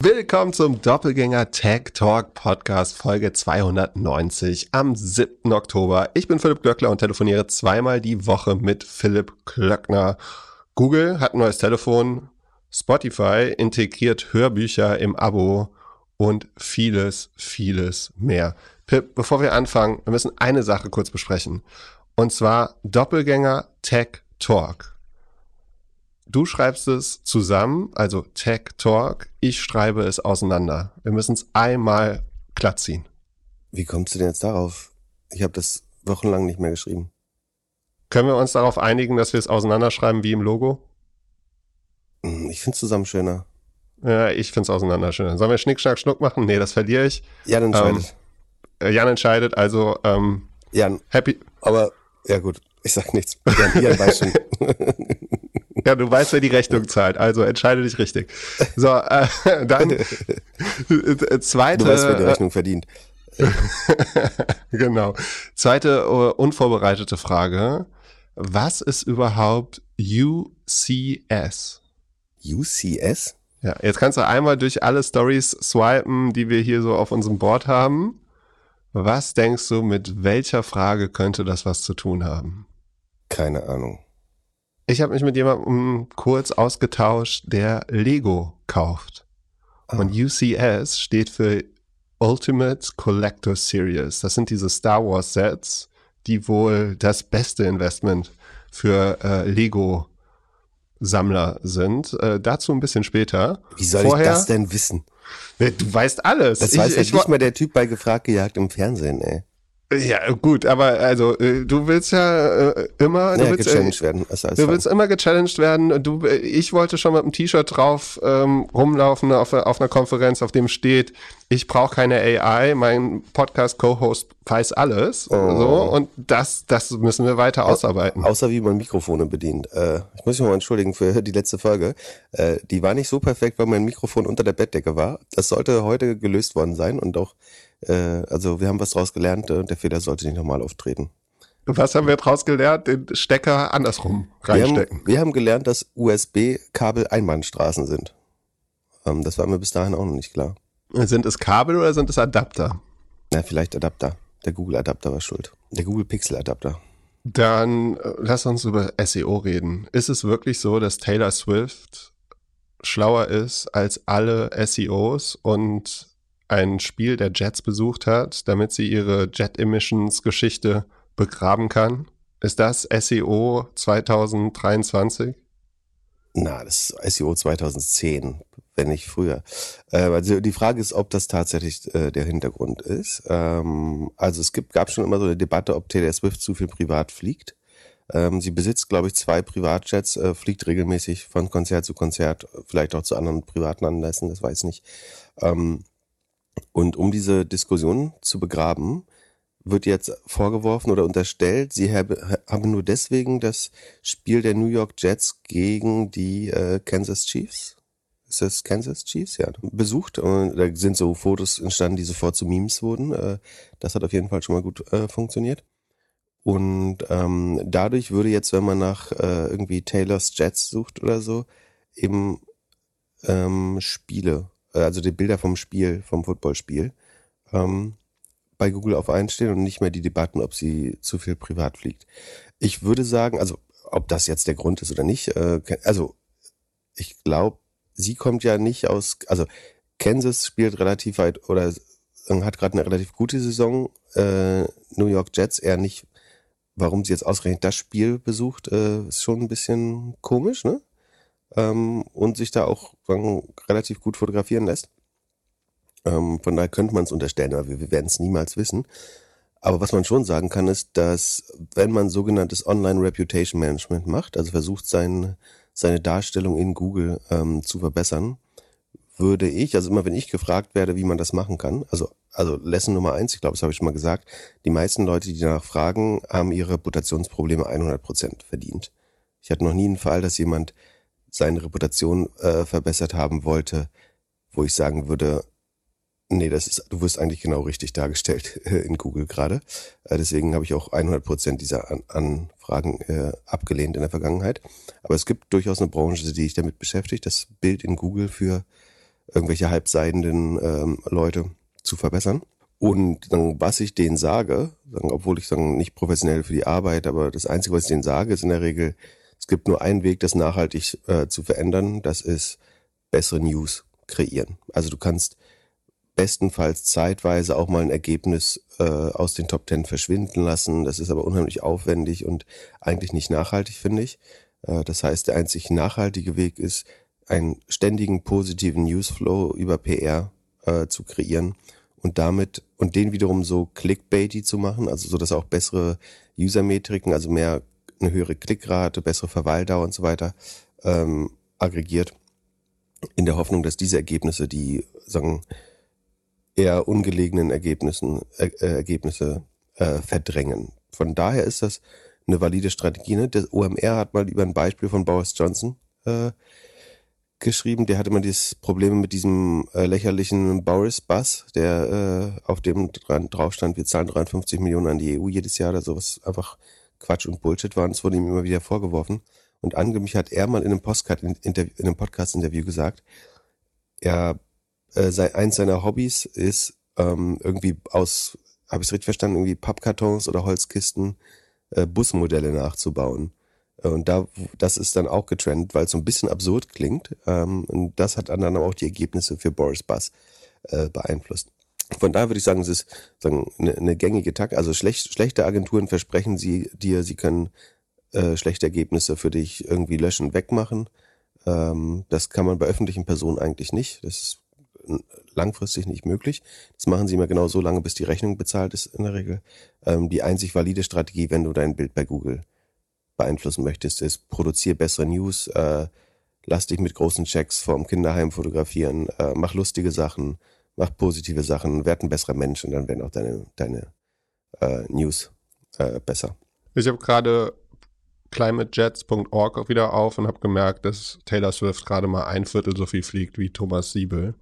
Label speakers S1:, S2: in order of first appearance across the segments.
S1: Willkommen zum Doppelgänger Tech Talk Podcast Folge 290 am 7. Oktober. Ich bin Philipp Glöckler und telefoniere zweimal die Woche mit Philipp Klöckner. Google hat ein neues Telefon, Spotify integriert Hörbücher im Abo und vieles, vieles mehr. Pip, bevor wir anfangen, wir müssen eine Sache kurz besprechen. Und zwar Doppelgänger Tech Talk. Du schreibst es zusammen, also Tech Talk. Ich schreibe es auseinander. Wir müssen es einmal glatt ziehen.
S2: Wie kommst du denn jetzt darauf? Ich habe das wochenlang nicht mehr geschrieben.
S1: Können wir uns darauf einigen, dass wir es auseinanderschreiben wie im Logo?
S2: Hm, ich finde es zusammen schöner.
S1: Ja, ich finde es auseinander schöner. Sollen wir Schnick, Schnack, Schnuck machen? Nee, das verliere ich.
S2: Jan entscheidet.
S1: Ähm, Jan entscheidet, also ähm,
S2: Jan.
S1: Happy.
S2: Aber, ja gut, ich sag nichts. Jan, Jan weiß schon.
S1: Ja, du weißt, wer die Rechnung zahlt, also entscheide dich richtig. So, äh, dann zweite.
S2: Du weißt, wer die Rechnung verdient.
S1: genau. Zweite uh, unvorbereitete Frage. Was ist überhaupt UCS?
S2: UCS?
S1: Ja, jetzt kannst du einmal durch alle Stories swipen, die wir hier so auf unserem Board haben. Was denkst du, mit welcher Frage könnte das was zu tun haben?
S2: Keine Ahnung.
S1: Ich habe mich mit jemandem kurz ausgetauscht, der Lego kauft. Oh. Und UCS steht für Ultimate Collector Series. Das sind diese Star Wars Sets, die wohl das beste Investment für äh, Lego Sammler sind. Äh, dazu ein bisschen später.
S2: Wie soll Vorher, ich das denn wissen?
S1: Du weißt alles.
S2: Das ich, weiß ja nicht mal der Typ bei Gefragt gejagt im Fernsehen, ey.
S1: Ja, gut, aber also äh, du willst ja äh, immer
S2: du
S1: ja, willst,
S2: gechallenged äh, werden.
S1: du willst immer gechallenged werden. Du, äh, ich wollte schon mit einem T-Shirt drauf ähm, rumlaufen auf, auf einer Konferenz, auf dem steht, ich brauche keine AI, mein Podcast-Co-Host weiß alles. Oh. So, und das, das müssen wir weiter ausarbeiten.
S2: Außer wie man Mikrofone bedient. Äh, ich muss mich mal entschuldigen für die letzte Folge. Äh, die war nicht so perfekt, weil mein Mikrofon unter der Bettdecke war. Das sollte heute gelöst worden sein und auch äh, also wir haben was draus gelernt und äh, der Fehler sollte nicht nochmal auftreten.
S1: Was haben wir draus gelernt? Den Stecker andersrum reinstecken.
S2: Wir haben, wir haben gelernt, dass USB-Kabel Einbahnstraßen sind. Ähm, das war mir bis dahin auch noch nicht klar.
S1: Sind es Kabel oder sind es Adapter?
S2: Na, vielleicht Adapter. Der Google-Adapter war schuld. Der Google Pixel-Adapter.
S1: Dann äh, lass uns über SEO reden. Ist es wirklich so, dass Taylor Swift schlauer ist als alle SEOs und ein Spiel der Jets besucht hat, damit sie ihre Jet Emissions Geschichte begraben kann? Ist das SEO 2023?
S2: Na, das ist SEO 2010, wenn nicht früher. Äh, also die Frage ist, ob das tatsächlich äh, der Hintergrund ist. Ähm, also es gibt, gab schon immer so eine Debatte, ob Taylor Swift zu viel privat fliegt. Ähm, sie besitzt, glaube ich, zwei Privatjets, äh, fliegt regelmäßig von Konzert zu Konzert, vielleicht auch zu anderen privaten Anlässen, das weiß ich nicht. Ähm, und um diese Diskussion zu begraben, wird jetzt vorgeworfen oder unterstellt, sie habe, haben nur deswegen das Spiel der New York Jets gegen die äh, Kansas Chiefs, ist das Kansas Chiefs? Ja, besucht. Und da sind so Fotos entstanden, die sofort zu Memes wurden. Äh, das hat auf jeden Fall schon mal gut äh, funktioniert. Und ähm, dadurch würde jetzt, wenn man nach äh, irgendwie Taylors Jets sucht oder so, eben ähm, Spiele also die Bilder vom Spiel, vom Footballspiel, ähm, bei Google auf einstehen und nicht mehr die Debatten, ob sie zu viel privat fliegt. Ich würde sagen, also ob das jetzt der Grund ist oder nicht, äh, also ich glaube, sie kommt ja nicht aus, also Kansas spielt relativ weit oder hat gerade eine relativ gute Saison, äh, New York Jets eher nicht. Warum sie jetzt ausgerechnet das Spiel besucht, äh, ist schon ein bisschen komisch, ne? Ähm, und sich da auch sagen, relativ gut fotografieren lässt. Ähm, von daher könnte man es unterstellen, aber wir, wir werden es niemals wissen. Aber was man schon sagen kann, ist, dass wenn man sogenanntes Online Reputation Management macht, also versucht, sein, seine Darstellung in Google ähm, zu verbessern, würde ich, also immer wenn ich gefragt werde, wie man das machen kann, also, also Lesson Nummer eins, ich glaube, das habe ich schon mal gesagt, die meisten Leute, die danach fragen, haben ihre Reputationsprobleme 100 Prozent verdient. Ich hatte noch nie einen Fall, dass jemand seine Reputation äh, verbessert haben wollte, wo ich sagen würde, nee, das ist, du wirst eigentlich genau richtig dargestellt äh, in Google gerade. Äh, deswegen habe ich auch 100 Prozent dieser An Anfragen äh, abgelehnt in der Vergangenheit. Aber es gibt durchaus eine Branche, die sich damit beschäftigt, das Bild in Google für irgendwelche halbseidenden ähm, Leute zu verbessern. Und dann, was ich denen sage, sagen, obwohl ich sagen, nicht professionell für die Arbeit, aber das Einzige, was ich denen sage, ist in der Regel, es gibt nur einen Weg, das nachhaltig äh, zu verändern, das ist bessere News kreieren. Also du kannst bestenfalls zeitweise auch mal ein Ergebnis äh, aus den Top Ten verschwinden lassen. Das ist aber unheimlich aufwendig und eigentlich nicht nachhaltig, finde ich. Äh, das heißt, der einzig nachhaltige Weg ist, einen ständigen positiven Newsflow über PR äh, zu kreieren und damit und den wiederum so clickbaity zu machen, also so dass auch bessere User-Metriken, also mehr eine höhere Klickrate, bessere Verweildauer und so weiter ähm, aggregiert, in der Hoffnung, dass diese Ergebnisse die sagen eher ungelegenen Ergebnissen äh, Ergebnisse äh, verdrängen. Von daher ist das eine valide Strategie. Ne? Das OMR hat mal über ein Beispiel von Boris Johnson äh, geschrieben. Der hatte mal dieses Problem mit diesem äh, lächerlichen Boris-Bus, der äh, auf dem dran, drauf stand, wir zahlen 53 Millionen an die EU jedes Jahr oder sowas einfach Quatsch und Bullshit war. Und es wurde ihm immer wieder vorgeworfen. Und angeblich hat er mal in einem, Podcast-Interview gesagt, er äh, sei, eins seiner Hobbys ist ähm, irgendwie aus, habe ich es richtig verstanden, irgendwie Pappkartons oder Holzkisten äh, Busmodelle nachzubauen. Und da, das ist dann auch getrennt, weil es so ein bisschen absurd klingt. Ähm, und das hat dann auch die Ergebnisse für Boris Bass äh, beeinflusst. Von daher würde ich sagen, es ist sagen, eine, eine gängige Takt. Also schlecht, schlechte Agenturen versprechen sie dir, sie können äh, schlechte Ergebnisse für dich irgendwie löschen, wegmachen. Ähm, das kann man bei öffentlichen Personen eigentlich nicht. Das ist langfristig nicht möglich. Das machen sie immer genau so lange, bis die Rechnung bezahlt ist in der Regel. Ähm, die einzig valide Strategie, wenn du dein Bild bei Google beeinflussen möchtest, ist, produziere bessere News, äh, lass dich mit großen Checks vorm Kinderheim fotografieren, äh, mach lustige Sachen, mach positive Sachen, werd ein besserer Mensch und dann werden auch deine, deine äh, News äh, besser.
S1: Ich habe gerade climatejets.org auch wieder auf und habe gemerkt, dass Taylor Swift gerade mal ein Viertel so viel fliegt wie Thomas Siebel.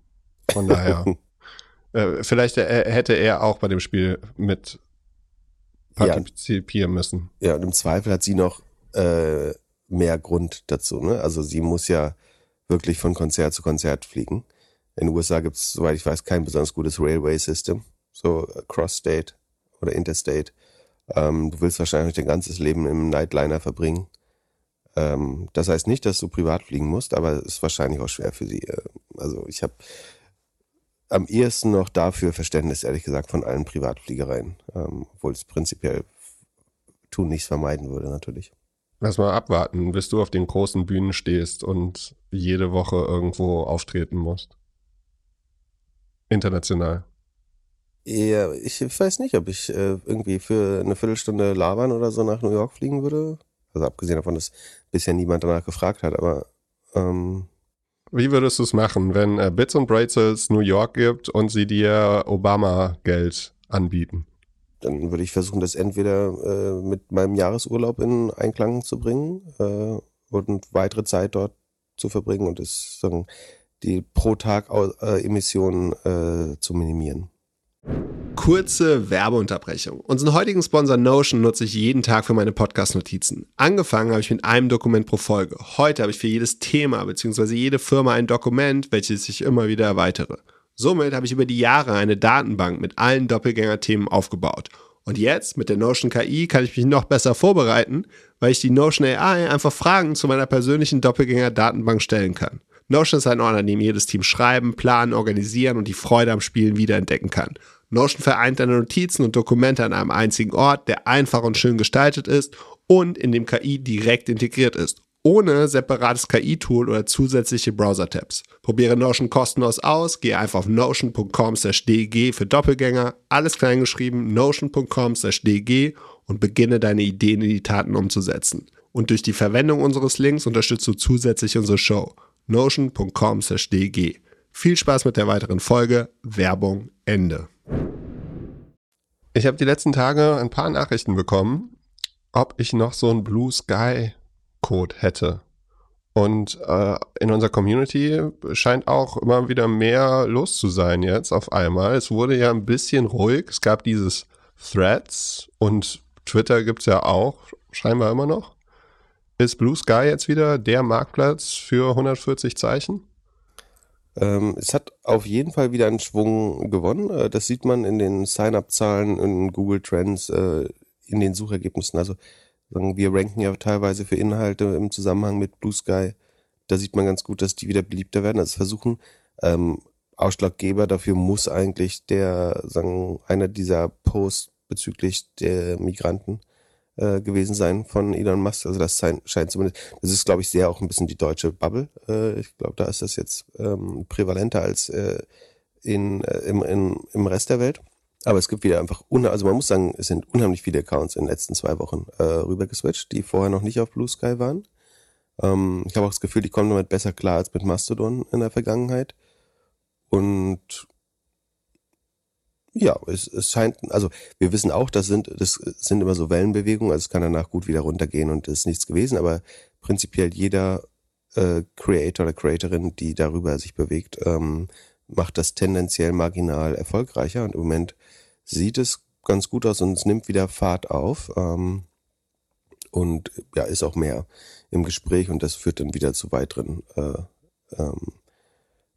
S1: Von daher, äh, vielleicht äh, hätte er auch bei dem Spiel mit partizipieren ja. müssen.
S2: Ja, und im Zweifel hat sie noch äh, mehr Grund dazu. Ne? Also sie muss ja wirklich von Konzert zu Konzert fliegen. In den USA gibt es, soweit ich weiß, kein besonders gutes Railway-System, so Cross-State oder Interstate. Ähm, du willst wahrscheinlich dein ganzes Leben im Nightliner verbringen. Ähm, das heißt nicht, dass du privat fliegen musst, aber es ist wahrscheinlich auch schwer für sie. Äh, also ich habe am ehesten noch dafür Verständnis, ehrlich gesagt, von allen Privatfliegereien, ähm, obwohl es prinzipiell tun nichts vermeiden würde, natürlich.
S1: Lass mal abwarten, bis du auf den großen Bühnen stehst und jede Woche irgendwo auftreten musst. International.
S2: Ja, ich weiß nicht, ob ich äh, irgendwie für eine Viertelstunde labern oder so nach New York fliegen würde. Also abgesehen davon, dass bisher niemand danach gefragt hat, aber ähm,
S1: wie würdest du es machen, wenn äh, Bits und Braces New York gibt und sie dir Obama-Geld anbieten?
S2: Dann würde ich versuchen, das entweder äh, mit meinem Jahresurlaub in Einklang zu bringen äh, und weitere Zeit dort zu verbringen und es, sagen, die pro Tag äh, Emissionen äh, zu minimieren.
S1: Kurze Werbeunterbrechung. Unseren heutigen Sponsor Notion nutze ich jeden Tag für meine Podcast-Notizen. Angefangen habe ich mit einem Dokument pro Folge. Heute habe ich für jedes Thema bzw. jede Firma ein Dokument, welches ich immer wieder erweitere. Somit habe ich über die Jahre eine Datenbank mit allen Doppelgänger-Themen aufgebaut. Und jetzt mit der Notion KI kann ich mich noch besser vorbereiten, weil ich die Notion AI einfach Fragen zu meiner persönlichen Doppelgänger-Datenbank stellen kann. Notion ist ein Ort, an dem jedes Team schreiben, planen, organisieren und die Freude am Spielen wiederentdecken kann. Notion vereint deine Notizen und Dokumente an einem einzigen Ort, der einfach und schön gestaltet ist und in dem KI direkt integriert ist, ohne separates KI-Tool oder zusätzliche Browser-Tabs. Probiere Notion kostenlos aus, gehe einfach auf notion.com/dg für Doppelgänger, alles kleingeschrieben, notion.com/dg und beginne deine Ideen in die Taten umzusetzen. Und durch die Verwendung unseres Links unterstützt du zusätzlich unsere Show. notion.com/dg. Viel Spaß mit der weiteren Folge. Werbung Ende. Ich habe die letzten Tage ein paar Nachrichten bekommen, ob ich noch so einen Blue Sky Code hätte. Und äh, in unserer Community scheint auch immer wieder mehr los zu sein jetzt auf einmal. Es wurde ja ein bisschen ruhig. Es gab dieses Threads und Twitter gibt es ja auch, scheinbar immer noch. Ist Blue Sky jetzt wieder der Marktplatz für 140 Zeichen?
S2: Ähm, es hat auf jeden Fall wieder einen Schwung gewonnen. Äh, das sieht man in den Sign-up-Zahlen, in Google Trends, äh, in den Suchergebnissen. Also wir ranken ja teilweise für Inhalte im Zusammenhang mit Blue Sky. Da sieht man ganz gut, dass die wieder beliebter werden. Also versuchen, ähm, Ausschlaggeber dafür muss eigentlich der, sagen, einer dieser Posts bezüglich der Migranten äh, gewesen sein von Elon Musk. Also das scheint, scheint zumindest, das ist, glaube ich, sehr auch ein bisschen die deutsche Bubble. Äh, ich glaube, da ist das jetzt ähm, prävalenter als äh, in, äh, im, in, im Rest der Welt. Aber es gibt wieder einfach, also man muss sagen, es sind unheimlich viele Accounts in den letzten zwei Wochen äh, rübergeswitcht, die vorher noch nicht auf Blue Sky waren. Ähm, ich habe auch das Gefühl, die kommen damit besser klar als mit Mastodon in der Vergangenheit. Und ja, es, es scheint, also wir wissen auch, das sind, das sind immer so Wellenbewegungen, also es kann danach gut wieder runtergehen und ist nichts gewesen, aber prinzipiell jeder äh, Creator oder Creatorin, die darüber sich bewegt, ähm, macht das tendenziell marginal erfolgreicher und im Moment sieht es ganz gut aus und es nimmt wieder Fahrt auf ähm, und ja, ist auch mehr im Gespräch und das führt dann wieder zu weiteren äh, ähm,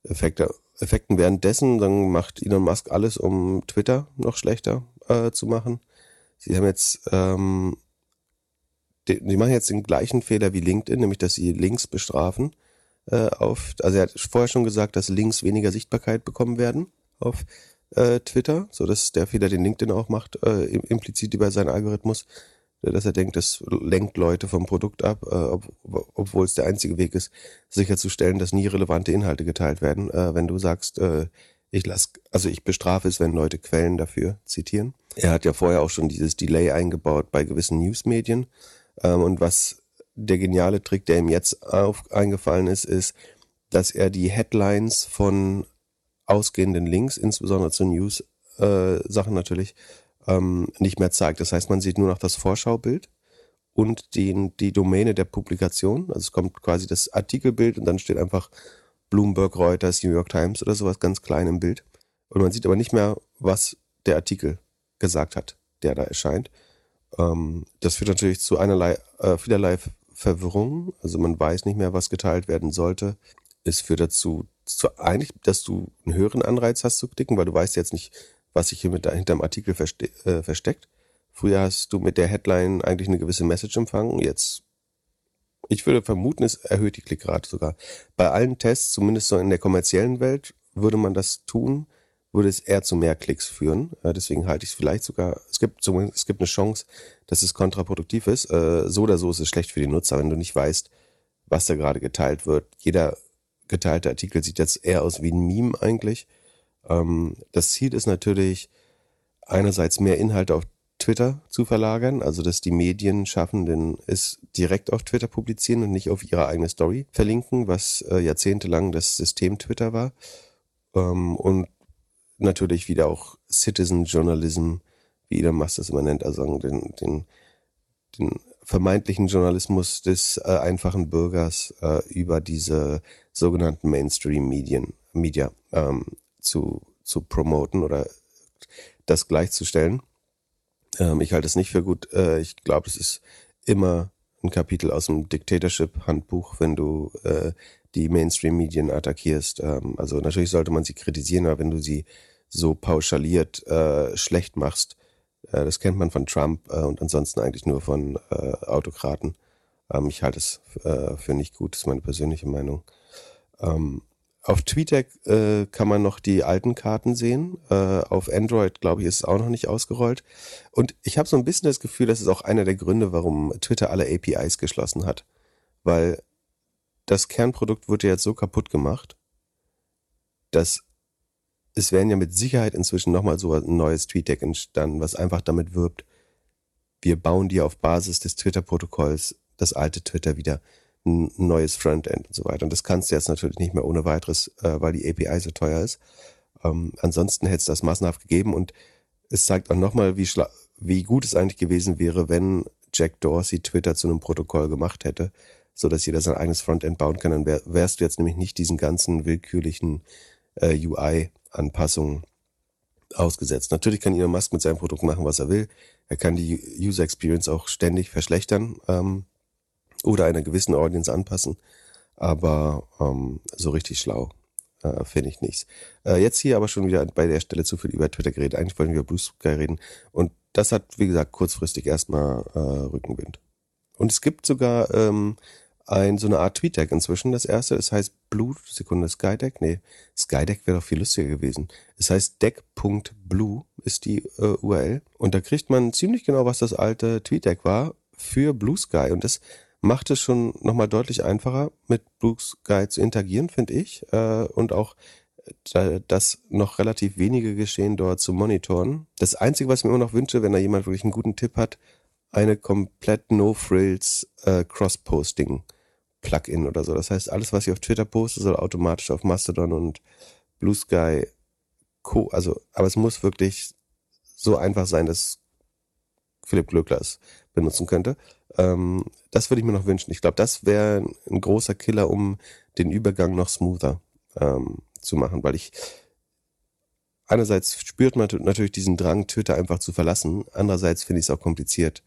S2: Effekte, Effekten. Währenddessen dann macht Elon Musk alles, um Twitter noch schlechter äh, zu machen. Sie haben jetzt, ähm, die, die machen jetzt den gleichen Fehler wie LinkedIn, nämlich dass sie Links bestrafen. Äh, auf, also er hat vorher schon gesagt, dass Links weniger Sichtbarkeit bekommen werden auf äh, Twitter, so dass der Fehler, den LinkedIn auch macht, äh, implizit über seinen Algorithmus, dass er denkt, das lenkt Leute vom Produkt ab, äh, ob, obwohl es der einzige Weg ist, sicherzustellen, dass nie relevante Inhalte geteilt werden. Äh, wenn du sagst, äh, ich lass, also ich bestrafe es, wenn Leute Quellen dafür zitieren. Er hat ja vorher auch schon dieses Delay eingebaut bei gewissen Newsmedien. Ähm, und was der geniale Trick, der ihm jetzt auf, eingefallen ist, ist, dass er die Headlines von ausgehenden Links, insbesondere zu News-Sachen äh, natürlich, ähm, nicht mehr zeigt. Das heißt, man sieht nur noch das Vorschaubild und den, die Domäne der Publikation. Also es kommt quasi das Artikelbild und dann steht einfach Bloomberg, Reuters, New York Times oder sowas ganz klein im Bild. Und man sieht aber nicht mehr, was der Artikel gesagt hat, der da erscheint. Ähm, das führt natürlich zu einerlei, äh, vielerlei Verwirrung. Also man weiß nicht mehr, was geteilt werden sollte. Es führt dazu, zu, eigentlich, dass du einen höheren Anreiz hast zu klicken, weil du weißt jetzt nicht, was sich hier mit hinterm Artikel verste äh, versteckt. Früher hast du mit der Headline eigentlich eine gewisse Message empfangen. Jetzt, ich würde vermuten, es erhöht die Klickrate sogar. Bei allen Tests, zumindest so in der kommerziellen Welt, würde man das tun, würde es eher zu mehr Klicks führen. Äh, deswegen halte ich es vielleicht sogar, es gibt, es gibt eine Chance, dass es kontraproduktiv ist. Äh, so oder so ist es schlecht für die Nutzer, wenn du nicht weißt, was da gerade geteilt wird. Jeder geteilte Artikel sieht jetzt eher aus wie ein Meme eigentlich. Ähm, das Ziel ist natürlich einerseits mehr Inhalte auf Twitter zu verlagern, also dass die Medien schaffen, denn es direkt auf Twitter publizieren und nicht auf ihre eigene Story verlinken, was äh, jahrzehntelang das System Twitter war. Ähm, und natürlich wieder auch Citizen Journalism, wie Elon Musk das immer nennt, also den, den, den vermeintlichen Journalismus des äh, einfachen Bürgers äh, über diese sogenannten Mainstream-Medien, Media ähm, zu, zu promoten oder das gleichzustellen. Ähm, ich halte es nicht für gut. Äh, ich glaube, es ist immer ein Kapitel aus dem Dictatorship-Handbuch, wenn du äh, die Mainstream-Medien attackierst. Ähm, also natürlich sollte man sie kritisieren, aber wenn du sie so pauschaliert äh, schlecht machst, äh, das kennt man von Trump äh, und ansonsten eigentlich nur von äh, Autokraten. Ähm, ich halte es äh, für nicht gut, das ist meine persönliche Meinung. Ähm, auf TweetDeck äh, kann man noch die alten Karten sehen. Äh, auf Android, glaube ich, ist es auch noch nicht ausgerollt. Und ich habe so ein bisschen das Gefühl, das ist auch einer der Gründe, warum Twitter alle APIs geschlossen hat. Weil das Kernprodukt wurde jetzt so kaputt gemacht, dass es werden ja mit Sicherheit inzwischen nochmal so ein neues TweetDeck entstanden, was einfach damit wirbt, wir bauen dir auf Basis des Twitter-Protokolls das alte Twitter wieder ein neues Frontend und so weiter. Und das kannst du jetzt natürlich nicht mehr ohne weiteres, äh, weil die API so teuer ist. Ähm, ansonsten hätte es das massenhaft gegeben und es zeigt auch nochmal, wie, wie gut es eigentlich gewesen wäre, wenn Jack Dorsey Twitter zu einem Protokoll gemacht hätte, so dass jeder sein eigenes Frontend bauen kann. Dann wär, wärst du jetzt nämlich nicht diesen ganzen willkürlichen äh, UI-Anpassungen ausgesetzt. Natürlich kann Elon Musk mit seinem Produkt machen, was er will. Er kann die User Experience auch ständig verschlechtern. Ähm, oder einer gewissen Audience anpassen. Aber ähm, so richtig schlau Äh, Finde ich nichts. Äh, jetzt hier aber schon wieder bei der Stelle zu viel über Twitter geredet. Eigentlich wollten wir über Blue Sky reden. Und das hat, wie gesagt, kurzfristig erstmal äh, Rückenwind. Und es gibt sogar ähm, ein, so eine Art TweetDeck inzwischen. Das erste, das heißt Blue, Sekunde, Skydeck? Nee, Skydeck wäre doch viel lustiger gewesen. Es heißt deck.blue ist die äh, URL. Und da kriegt man ziemlich genau, was das alte TweetDeck war für Blue Sky. Und das macht es schon nochmal deutlich einfacher, mit Blue Sky zu interagieren, finde ich. Äh, und auch äh, das noch relativ wenige Geschehen dort zu monitoren. Das Einzige, was ich mir immer noch wünsche, wenn da jemand wirklich einen guten Tipp hat, eine komplett No-Frills äh, Cross-Posting Plugin oder so. Das heißt, alles, was ich auf Twitter poste, soll automatisch auf Mastodon und Blue Sky Co. Also, aber es muss wirklich so einfach sein, dass Philipp Glöckler es benutzen könnte. Ähm, das würde ich mir noch wünschen. Ich glaube, das wäre ein großer Killer, um den Übergang noch smoother ähm, zu machen, weil ich einerseits spürt man natürlich diesen Drang, Twitter einfach zu verlassen. Andererseits finde ich es auch kompliziert.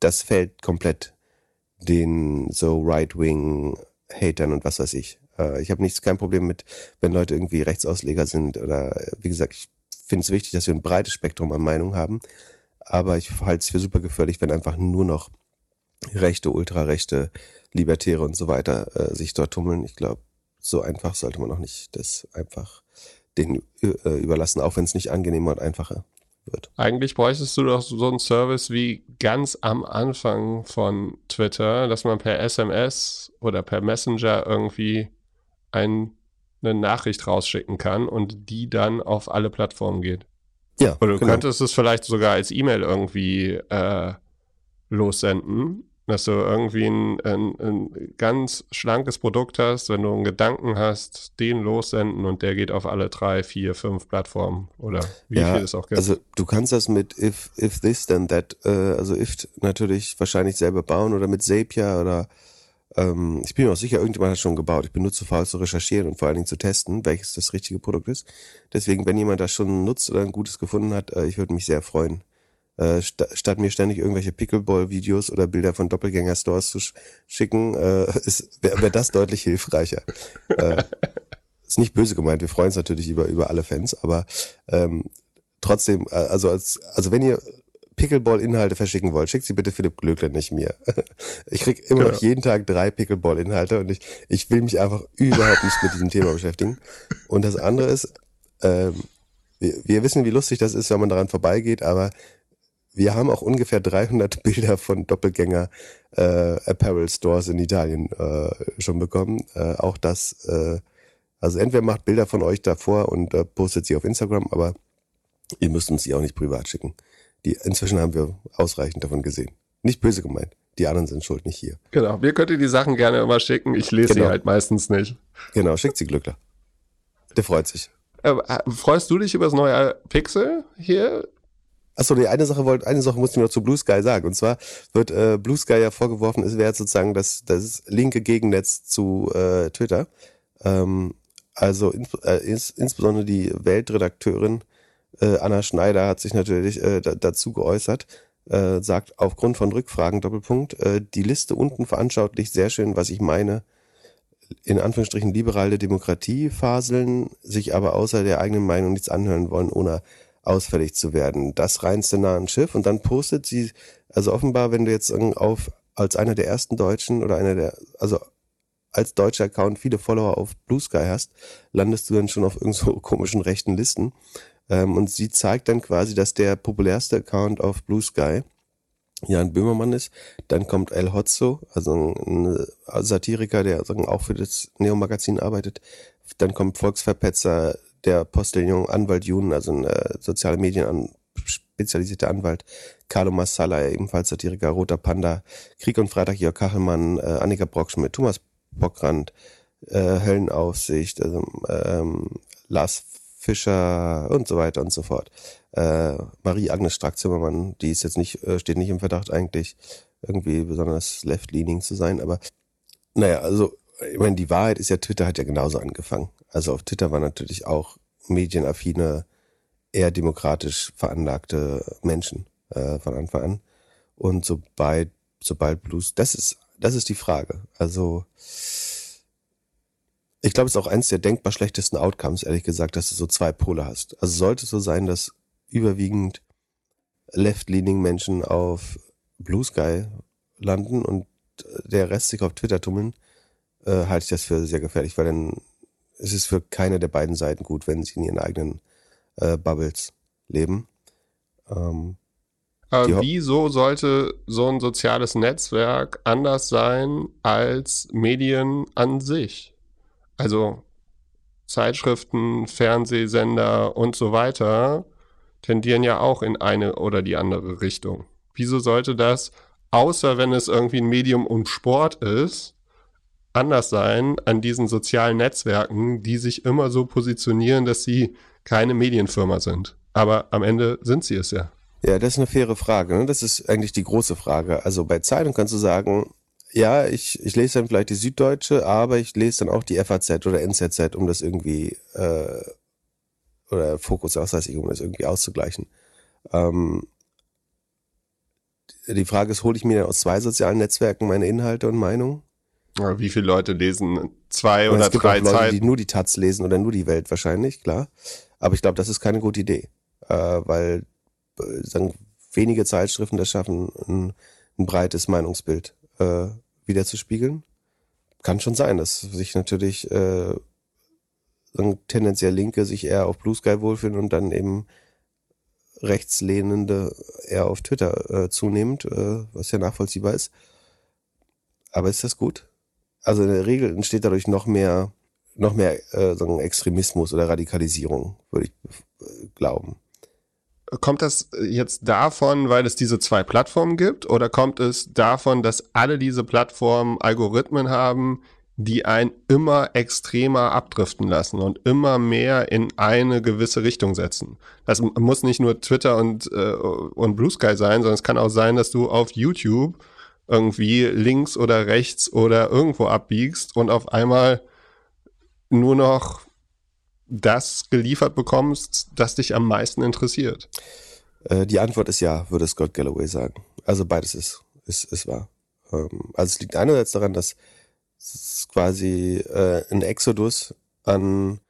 S2: Das fällt komplett den so Right-Wing-Hatern und was weiß ich. Äh, ich habe nichts, kein Problem mit, wenn Leute irgendwie Rechtsausleger sind oder wie gesagt, ich finde es wichtig, dass wir ein breites Spektrum an Meinungen haben. Aber ich halte es für super gefährlich, wenn einfach nur noch Rechte, Ultrarechte, Libertäre und so weiter äh, sich dort tummeln. Ich glaube, so einfach sollte man auch nicht das einfach den äh, überlassen, auch wenn es nicht angenehmer und einfacher wird.
S1: Eigentlich bräuchtest du doch so einen Service wie ganz am Anfang von Twitter, dass man per SMS oder per Messenger irgendwie ein, eine Nachricht rausschicken kann und die dann auf alle Plattformen geht. Ja. Oder du genau. könntest es vielleicht sogar als E-Mail irgendwie äh, lossenden dass du irgendwie ein, ein, ein, ganz schlankes Produkt hast, wenn du einen Gedanken hast, den lossenden und der geht auf alle drei, vier, fünf Plattformen oder wie ja, viel es auch
S2: gibt. Also du kannst das mit if, if this, then that, äh, also if natürlich wahrscheinlich selber bauen oder mit Zapier oder ähm, ich bin mir auch sicher, irgendjemand hat schon gebaut. Ich bin nur zu faul zu recherchieren und vor allen Dingen zu testen, welches das richtige Produkt ist. Deswegen, wenn jemand das schon nutzt oder ein gutes gefunden hat, äh, ich würde mich sehr freuen äh, st statt mir ständig irgendwelche Pickleball-Videos oder Bilder von Doppelgänger-Stores zu sch schicken, äh, wäre wär das deutlich hilfreicher. äh, ist nicht böse gemeint, wir freuen uns natürlich über, über alle Fans, aber ähm, trotzdem, äh, also als, also wenn ihr Pickleball-Inhalte verschicken wollt, schickt sie bitte Philipp Glöckler, nicht mir. Ich krieg immer noch jeden Tag drei Pickleball-Inhalte und ich, ich will mich einfach überhaupt nicht mit diesem Thema beschäftigen. Und das andere ist, ähm, wir, wir wissen, wie lustig das ist, wenn man daran vorbeigeht, aber wir haben auch ungefähr 300 Bilder von Doppelgänger äh, Apparel Stores in Italien äh, schon bekommen. Äh, auch das, äh, also entweder macht Bilder von euch davor und äh, postet sie auf Instagram, aber ihr müsst uns sie auch nicht privat schicken. Die, inzwischen haben wir ausreichend davon gesehen. Nicht böse gemeint. Die anderen sind schuld, nicht hier.
S1: Genau. Wir könnt ihr die Sachen gerne immer schicken. Ich lese genau. sie halt meistens nicht.
S2: Genau. Schickt sie Glückler. Der freut sich.
S1: Äh, äh, freust du dich über das neue Pixel hier?
S2: Achso, die eine Sache wollte, eine Sache musste ich noch zu Blue Sky sagen. Und zwar wird äh, Blue Sky ja vorgeworfen, es wäre sozusagen das, das linke Gegennetz zu äh, Twitter. Ähm, also ins, äh, ins, insbesondere die Weltredakteurin äh, Anna Schneider hat sich natürlich äh, dazu geäußert, äh, sagt aufgrund von Rückfragen Doppelpunkt, äh, die Liste unten veranschaulicht sehr schön, was ich meine. In Anführungsstrichen liberale Demokratie faseln, sich aber außer der eigenen Meinung nichts anhören wollen, ohne ausfällig zu werden. Das reinste nah an Schiff und dann postet sie, also offenbar, wenn du jetzt auf als einer der ersten Deutschen oder einer der, also als deutscher Account viele Follower auf Blue Sky hast, landest du dann schon auf irgend so komischen rechten Listen. Ähm, und sie zeigt dann quasi, dass der populärste Account auf Blue Sky Jan Böhmermann ist. Dann kommt El Hotzo, also ein Satiriker, der auch für das Neo-Magazin arbeitet. Dann kommt Volksverpetzer der Postillon Anwalt Jun, also ein äh, soziale Medien an, spezialisierter Anwalt, Carlo Massala, ebenfalls Satiriker, Roter Panda, Krieg und Freitag, Jörg Kachelmann, äh, Annika Brockschmidt, Thomas Bockrand, äh, Höllenaufsicht, also, ähm, Lars Fischer und so weiter und so fort. Äh, Marie-Agnes Strack-Zimmermann, die ist jetzt nicht, äh, steht nicht im Verdacht eigentlich, irgendwie besonders left-leaning zu sein, aber naja, also ich meine, die Wahrheit ist ja, Twitter hat ja genauso angefangen. Also auf Twitter waren natürlich auch medienaffine, eher demokratisch veranlagte Menschen äh, von Anfang an. Und sobald, sobald Blues, das ist, das ist die Frage. Also Ich glaube, es ist auch eins der denkbar schlechtesten Outcomes, ehrlich gesagt, dass du so zwei Pole hast. Also sollte es so sein, dass überwiegend left-leaning Menschen auf Blue Sky landen und der Rest sich auf Twitter tummeln, äh, halte ich das für sehr gefährlich, weil dann ist es für keine der beiden Seiten gut, wenn sie in ihren eigenen äh, Bubbles leben.
S1: Ähm, äh, wieso sollte so ein soziales Netzwerk anders sein als Medien an sich? Also Zeitschriften, Fernsehsender und so weiter tendieren ja auch in eine oder die andere Richtung. Wieso sollte das, außer wenn es irgendwie ein Medium um Sport ist, anders sein an diesen sozialen Netzwerken, die sich immer so positionieren, dass sie keine Medienfirma sind? Aber am Ende sind sie es ja.
S2: Ja, das ist eine faire Frage. Ne? Das ist eigentlich die große Frage. Also bei Zeitung kannst du sagen, ja, ich, ich lese dann vielleicht die Süddeutsche, aber ich lese dann auch die FAZ oder NZZ, um das irgendwie, äh, oder Fokus, was weiß ich, um das irgendwie auszugleichen. Ähm, die Frage ist, hole ich mir dann aus zwei sozialen Netzwerken meine Inhalte und Meinungen?
S1: Wie viele Leute lesen zwei oder drei
S2: Leute, Zeiten? die nur die Taz lesen oder nur die Welt wahrscheinlich, klar. Aber ich glaube, das ist keine gute Idee, äh, weil äh, sagen, wenige Zeitschriften das schaffen, ein, ein breites Meinungsbild äh, wiederzuspiegeln. Kann schon sein, dass sich natürlich äh, tendenziell Linke sich eher auf Blue Sky wohlfühlen und dann eben Rechtslehnende eher auf Twitter äh, zunehmend, äh, was ja nachvollziehbar ist. Aber ist das gut? Also in der Regel entsteht dadurch noch mehr, noch mehr äh, sagen Extremismus oder Radikalisierung, würde ich äh, glauben.
S1: Kommt das jetzt davon, weil es diese zwei Plattformen gibt, oder kommt es davon, dass alle diese Plattformen Algorithmen haben, die einen immer extremer abdriften lassen und immer mehr in eine gewisse Richtung setzen. Das muss nicht nur Twitter und, äh, und Blue Sky sein, sondern es kann auch sein, dass du auf YouTube irgendwie links oder rechts oder irgendwo abbiegst und auf einmal nur noch das geliefert bekommst, das dich am meisten interessiert?
S2: Äh, die Antwort ist ja, würde Scott Galloway sagen. Also beides ist, ist, ist wahr. Ähm, also es liegt einerseits daran, dass es quasi äh, ein Exodus an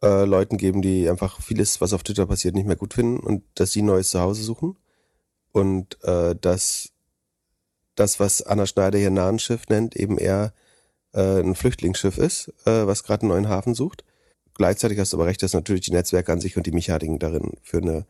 S2: äh, Leuten geben, die einfach vieles, was auf Twitter passiert, nicht mehr gut finden und dass sie neues Zuhause suchen. Und äh, dass das, was Anna Schneider hier Nahenschiff nennt, eben eher äh, ein Flüchtlingsschiff ist, äh, was gerade einen neuen Hafen sucht. Gleichzeitig hast du aber recht, dass natürlich die Netzwerke an sich und die Mechaniken darin für eine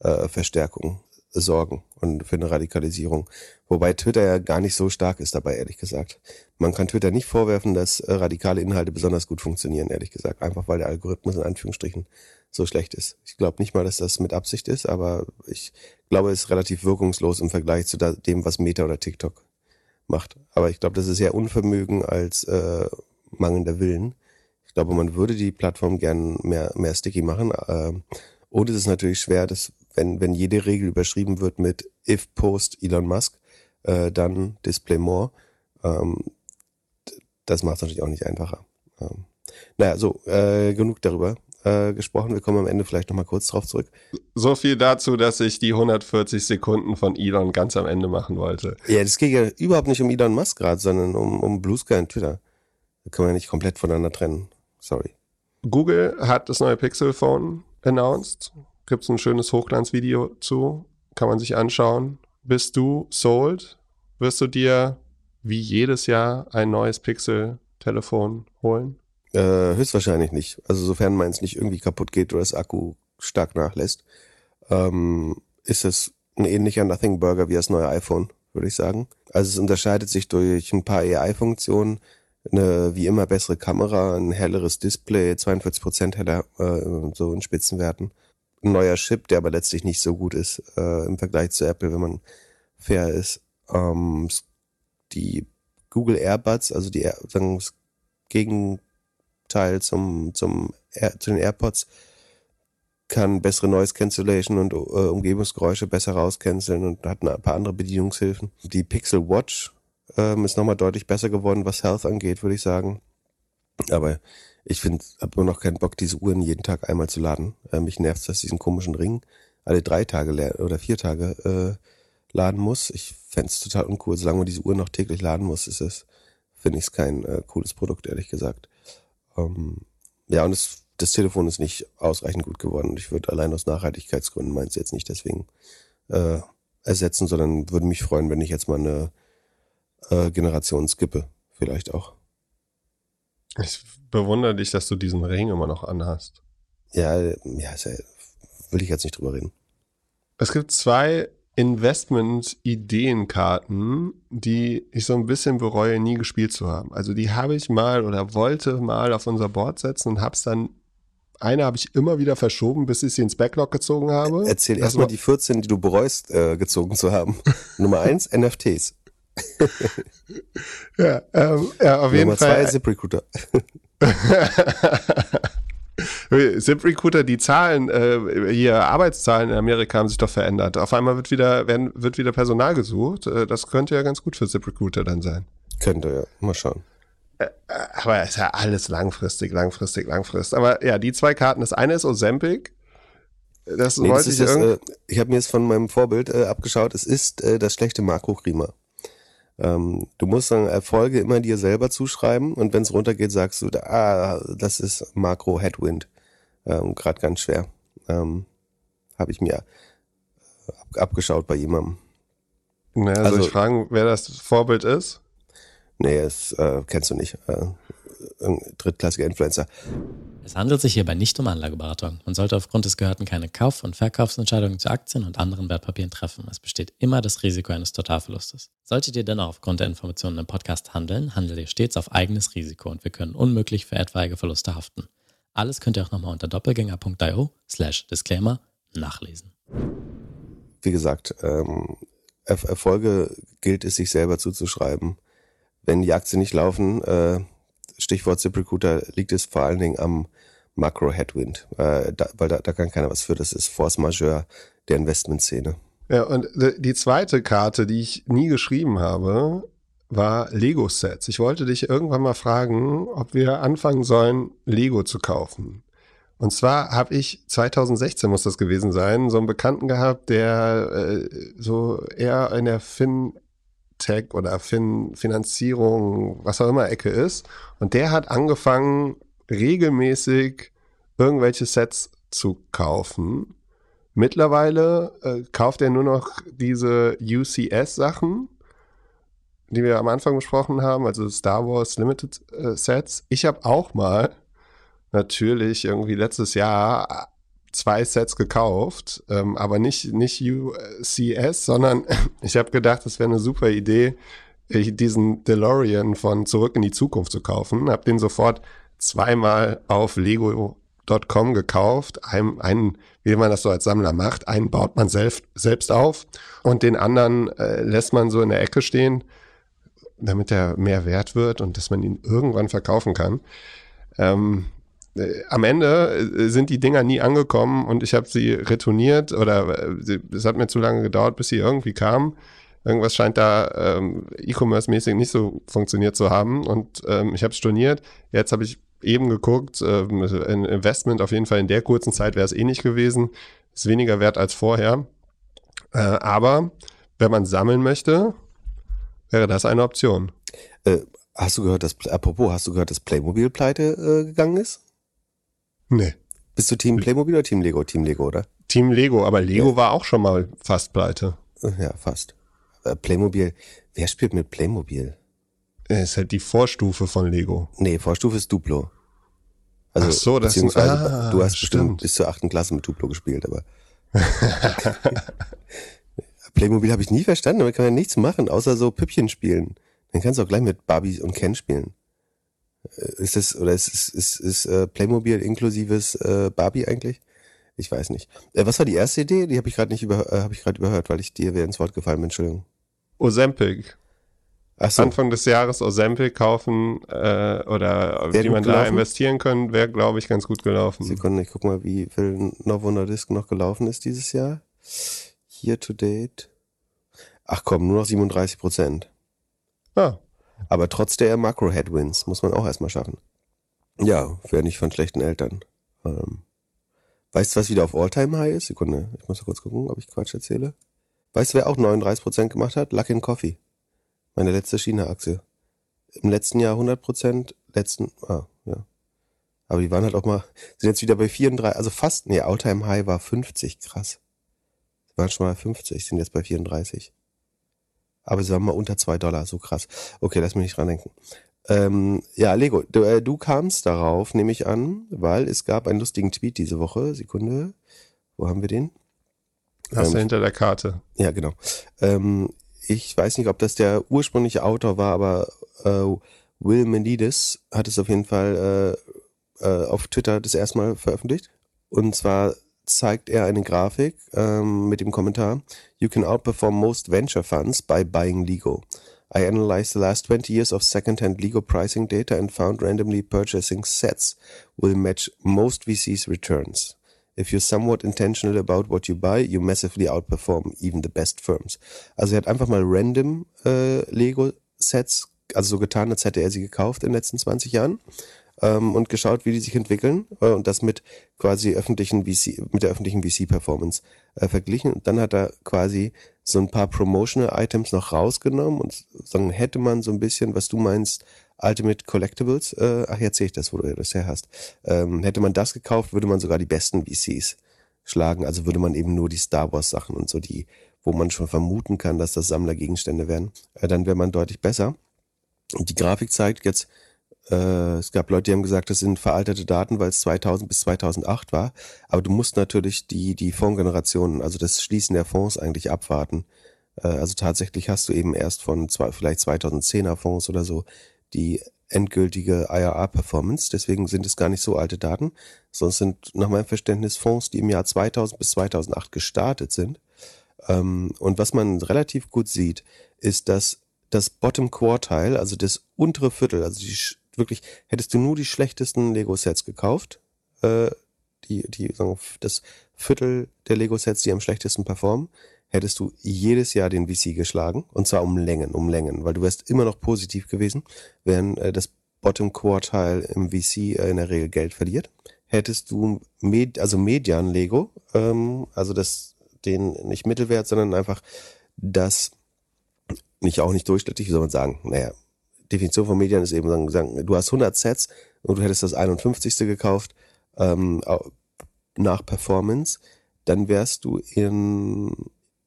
S2: äh, Verstärkung sorgen und für eine Radikalisierung. Wobei Twitter ja gar nicht so stark ist dabei, ehrlich gesagt. Man kann Twitter nicht vorwerfen, dass äh, radikale Inhalte besonders gut funktionieren, ehrlich gesagt. Einfach weil der Algorithmus in Anführungsstrichen so schlecht ist. Ich glaube nicht mal, dass das mit Absicht ist, aber ich glaube, es ist relativ wirkungslos im Vergleich zu dem, was Meta oder TikTok macht. Aber ich glaube, das ist eher Unvermögen als äh, mangelnder Willen. Ich glaube, man würde die Plattform gern mehr, mehr sticky machen. Äh, und es ist natürlich schwer, dass wenn, wenn jede Regel überschrieben wird mit if post Elon Musk, äh, dann display more. Ähm, das macht es natürlich auch nicht einfacher. Ähm, naja, so, äh, genug darüber äh, gesprochen. Wir kommen am Ende vielleicht nochmal kurz drauf zurück.
S1: So viel dazu, dass ich die 140 Sekunden von Elon ganz am Ende machen wollte.
S2: Ja, das geht ja überhaupt nicht um Elon Musk gerade, sondern um, um Blue Sky und Twitter. Da können wir ja nicht komplett voneinander trennen. Sorry.
S1: Google hat das neue Pixel Phone announced. Gibt es ein schönes Hochglanzvideo zu. Kann man sich anschauen. Bist du sold? Wirst du dir wie jedes Jahr ein neues Pixel-Telefon holen?
S2: Äh, höchstwahrscheinlich nicht. Also sofern meins nicht irgendwie kaputt geht oder das Akku stark nachlässt, ähm, ist es ein ähnlicher Nothing Burger wie das neue iPhone, würde ich sagen. Also es unterscheidet sich durch ein paar AI-Funktionen, eine wie immer bessere Kamera, ein helleres Display, 42% heller, äh, so in Spitzenwerten ein neuer Chip, der aber letztlich nicht so gut ist äh, im Vergleich zu Apple, wenn man fair ist. Ähm, die Google Airbuds, also die sagen, das Gegenteil zum, zum Air, zu den AirPods, kann bessere Noise Cancellation und äh, Umgebungsgeräusche besser rauscanceln und hat ein paar andere Bedienungshilfen. Die Pixel Watch ähm, ist nochmal deutlich besser geworden, was Health angeht, würde ich sagen. Aber ich finde, habe immer noch keinen Bock, diese Uhren jeden Tag einmal zu laden. Äh, mich nervt dass diesen komischen Ring alle drei Tage oder vier Tage äh, laden muss. Ich fände total uncool. Solange man diese Uhr noch täglich laden muss, ist es, finde ich es kein äh, cooles Produkt, ehrlich gesagt. Ähm, ja, und es, das Telefon ist nicht ausreichend gut geworden. Ich würde allein aus Nachhaltigkeitsgründen meins jetzt nicht deswegen äh, ersetzen, sondern würde mich freuen, wenn ich jetzt mal eine äh, Generation skippe. Vielleicht auch.
S1: Ich bewundere dich, dass du diesen Ring immer noch anhast.
S2: Ja, ja, will ich jetzt nicht drüber reden.
S1: Es gibt zwei Investment-Ideenkarten, die ich so ein bisschen bereue, nie gespielt zu haben. Also die habe ich mal oder wollte mal auf unser Board setzen und habe es dann, eine habe ich immer wieder verschoben, bis ich sie ins Backlog gezogen habe.
S2: Erzähl erstmal die 14, die du bereust, äh, gezogen zu haben. Nummer eins, NFTs.
S1: ja, ähm, ja, auf jeden
S2: Nummer
S1: Fall.
S2: Nummer zwei, ZipRecruiter.
S1: ZipRecruiter, die Zahlen, äh, hier Arbeitszahlen in Amerika haben sich doch verändert. Auf einmal wird wieder, werden, wird wieder Personal gesucht. Äh, das könnte ja ganz gut für ZipRecruiter dann sein.
S2: Könnte, ja. Mal schauen.
S1: Äh, aber ist ja alles langfristig, langfristig, langfristig. Aber ja, die zwei Karten, das eine ist Ozempic.
S2: Das nee, wollte das ich das, äh, Ich habe mir jetzt von meinem Vorbild äh, abgeschaut. Es ist äh, das schlechte Makroklima. Ähm, du musst dann Erfolge immer dir selber zuschreiben und wenn es runtergeht, sagst du, ah, das ist Makro-Headwind. Ähm, Gerade ganz schwer. Ähm, Habe ich mir ab, abgeschaut bei jemandem.
S1: Naja, also, soll ich fragen, wer das Vorbild ist?
S2: Nee, das äh, kennst du nicht. Äh, drittklassiger Influencer.
S3: Es handelt sich hierbei nicht um Anlageberatung. Man sollte aufgrund des Gehörten keine Kauf- und Verkaufsentscheidungen zu Aktien und anderen Wertpapieren treffen. Es besteht immer das Risiko eines Totalverlustes. Solltet ihr dennoch aufgrund der Informationen im Podcast handeln, handelt ihr stets auf eigenes Risiko und wir können unmöglich für etwaige Verluste haften. Alles könnt ihr auch nochmal unter doppelgänger.io slash Disclaimer nachlesen.
S2: Wie gesagt, ähm, Erfolge gilt es sich selber zuzuschreiben. Wenn die Aktien nicht laufen, äh, Stichwort ZipRecruiter, liegt es vor allen Dingen am Makro-Headwind, äh, da, weil da, da kann keiner was für. Das ist Force Majeure der Investmentszene.
S1: Ja, und die zweite Karte, die ich nie geschrieben habe, war Lego-Sets. Ich wollte dich irgendwann mal fragen, ob wir anfangen sollen, Lego zu kaufen. Und zwar habe ich 2016 muss das gewesen sein, so einen Bekannten gehabt, der äh, so eher in der Fin Tech oder fin Finanzierung, was auch immer Ecke ist. Und der hat angefangen, regelmäßig irgendwelche Sets zu kaufen. Mittlerweile äh, kauft er nur noch diese UCS-Sachen, die wir am Anfang besprochen haben, also Star Wars Limited äh, Sets. Ich habe auch mal natürlich irgendwie letztes Jahr zwei Sets gekauft, ähm, aber nicht, nicht UCS, sondern ich habe gedacht, es wäre eine super Idee, diesen DeLorean von Zurück in die Zukunft zu kaufen. Habe den sofort zweimal auf Lego.com gekauft. Einen, einen, wie man das so als Sammler macht, einen baut man selbst, selbst auf und den anderen äh, lässt man so in der Ecke stehen, damit er mehr wert wird und dass man ihn irgendwann verkaufen kann. Ähm, äh, am Ende äh, sind die Dinger nie angekommen und ich habe sie retourniert oder äh, es hat mir zu lange gedauert, bis sie irgendwie kamen. Irgendwas scheint da ähm, E-Commerce-mäßig nicht so funktioniert zu haben und ähm, ich habe storniert. Jetzt habe ich eben geguckt, ähm, ein Investment auf jeden Fall in der kurzen Zeit wäre es eh nicht gewesen. Ist weniger wert als vorher. Äh, aber wenn man sammeln möchte, wäre das eine Option.
S2: Äh, hast du gehört, dass, apropos, hast du gehört, dass Playmobil pleite äh, gegangen ist?
S1: Nee.
S2: Bist du Team Playmobil oder Team Lego? Team Lego, oder?
S1: Team Lego, aber Lego ja. war auch schon mal fast pleite.
S2: Ja, fast. Äh, Playmobil. Wer spielt mit Playmobil?
S1: ist halt die Vorstufe von Lego.
S2: Nee, Vorstufe ist Duplo.
S1: Also, Ach so, das ist
S2: ah, Du hast stimmt. bestimmt bis zur achten Klasse mit Duplo gespielt, aber. Playmobil habe ich nie verstanden, aber kann ja nichts machen, außer so Püppchen spielen. Dann kannst du auch gleich mit Barbie und Ken spielen. Äh, ist das, oder ist, ist, ist, ist äh, Playmobil inklusives äh, Barbie eigentlich? Ich weiß nicht. Äh, was war die erste Idee? Die habe ich gerade nicht über, äh, habe ich gerade überhört, weil ich dir wieder ins Wort gefallen bin. Entschuldigung.
S1: Ozempic. So. Anfang des Jahres Ozempic kaufen äh, oder
S2: Wär
S1: wie man da investieren können, wäre, glaube ich, ganz gut gelaufen.
S2: Sekunde, ich guck mal, wie viel Novo Nordisk noch gelaufen ist dieses Jahr. Year to date. Ach komm, nur noch 37 Prozent.
S1: Ah,
S2: aber trotz der Makro-Headwinds muss man auch erstmal schaffen. Ja, wäre nicht von schlechten Eltern. Ähm, weißt du, was wieder auf All-Time-High ist? Sekunde, ich muss kurz gucken, ob ich Quatsch erzähle. Weißt du, wer auch 39% gemacht hat? Luckin Coffee. Meine letzte China-Aktie. Im letzten Jahr 100%, letzten, ah, ja. Aber die waren halt auch mal, sind jetzt wieder bei 34, also fast, nee, Alltime High war 50, krass. Sie waren schon mal 50, sind jetzt bei 34. Aber sie waren mal unter zwei Dollar, so krass. Okay, lass mich nicht dran denken. Ähm, ja, Lego, du, äh, du kamst darauf, nehme ich an, weil es gab einen lustigen Tweet diese Woche. Sekunde. Wo haben wir den?
S1: Hast du
S2: Ähm,
S1: hinter der Karte.
S2: Ja, genau. Ähm, ich weiß nicht, ob das der ursprüngliche Autor war, aber äh, Will Menendez hat es auf jeden Fall äh, äh, auf Twitter das erste Mal veröffentlicht. Und zwar zeigt er eine Grafik ähm, mit dem Kommentar You can outperform most venture funds by buying Lego. I analyzed the last 20 years of second-hand Lego pricing data and found randomly purchasing sets will match most VC's returns. If you're somewhat intentional about what you buy, you massively outperform even the best firms. Also er hat einfach mal random äh, Lego-Sets, also so getan, als hätte er sie gekauft in den letzten 20 Jahren ähm, und geschaut, wie die sich entwickeln äh, und das mit quasi öffentlichen VC, mit der öffentlichen VC-Performance äh, verglichen. Und dann hat er quasi so ein paar Promotional-Items noch rausgenommen und sagen, hätte man so ein bisschen, was du meinst, Ultimate Collectibles, äh, ach jetzt sehe ich das, wo du das her hast, ähm, hätte man das gekauft, würde man sogar die besten VCs schlagen. Also würde man eben nur die Star Wars Sachen und so die, wo man schon vermuten kann, dass das Sammlergegenstände wären, äh, dann wäre man deutlich besser. Und die Grafik zeigt jetzt, äh, es gab Leute, die haben gesagt, das sind veraltete Daten, weil es 2000 bis 2008 war. Aber du musst natürlich die, die Fondsgenerationen, also das Schließen der Fonds eigentlich abwarten. Äh, also tatsächlich hast du eben erst von zwei, vielleicht 2010er Fonds oder so die endgültige IRA-Performance. Deswegen sind es gar nicht so alte Daten, sonst sind nach meinem Verständnis Fonds, die im Jahr 2000 bis 2008 gestartet sind. Ähm, und was man relativ gut sieht, ist, dass das Bottom Quartile, also das untere Viertel, also die wirklich, hättest du nur die schlechtesten Lego-Sets gekauft, äh, die, die, das Viertel der Lego-Sets, die am schlechtesten performen, hättest du jedes Jahr den VC geschlagen. Und zwar um Längen, um Längen, weil du wärst immer noch positiv gewesen, während äh, das Bottom Quartile im VC äh, in der Regel Geld verliert. Hättest du Med also Median Lego, ähm, also das, den nicht Mittelwert, sondern einfach das nicht auch nicht durchschnittlich, wie soll man sagen? Naja, Definition von Medien ist eben sagen, du hast 100 Sets und du hättest das 51. gekauft ähm, nach Performance, dann wärst du in,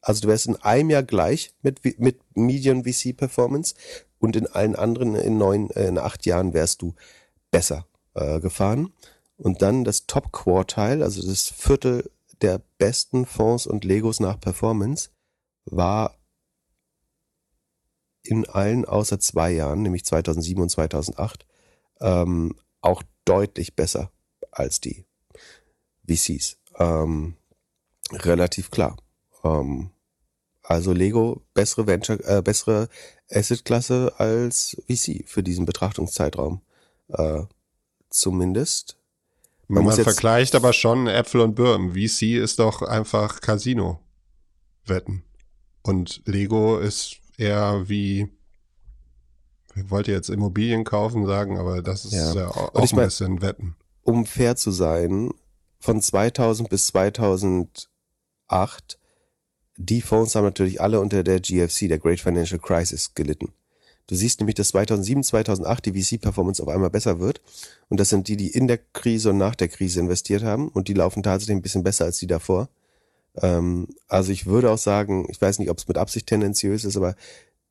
S2: also du wärst in einem Jahr gleich mit, mit Median VC Performance und in allen anderen in neun, äh, in acht Jahren wärst du besser äh, gefahren. Und dann das Top Quartile, also das Viertel der besten Fonds und Legos nach Performance, war in allen außer zwei Jahren, nämlich 2007 und 2008, ähm, auch deutlich besser als die VCs. Ähm, relativ klar. Ähm, also Lego bessere Venture, äh, bessere Assetklasse als VC für diesen Betrachtungszeitraum. Äh, zumindest. Man
S1: Man, vergleicht aber schon Äpfel und Birnen. VC ist doch einfach Casino-Wetten. Und Lego ist eher wie, ich wollte jetzt Immobilien kaufen sagen, aber das ist
S2: Ja.
S1: ja, auch
S2: ich
S1: ein
S2: mein-
S1: bisschen Wetten.
S2: um fair zu sein, von 2000 bis 2008, die Fonds haben natürlich alle unter der GFC, der Great Financial Crisis, gelitten. Du siehst nämlich, dass 2007, 2008 die VC-Performance auf einmal besser wird. Und das sind die, die in der Krise und nach der Krise investiert haben. Und die laufen tatsächlich ein bisschen besser als die davor. Ähm, also ich würde auch sagen, ich weiß nicht, ob es mit Absicht tendenziös ist, aber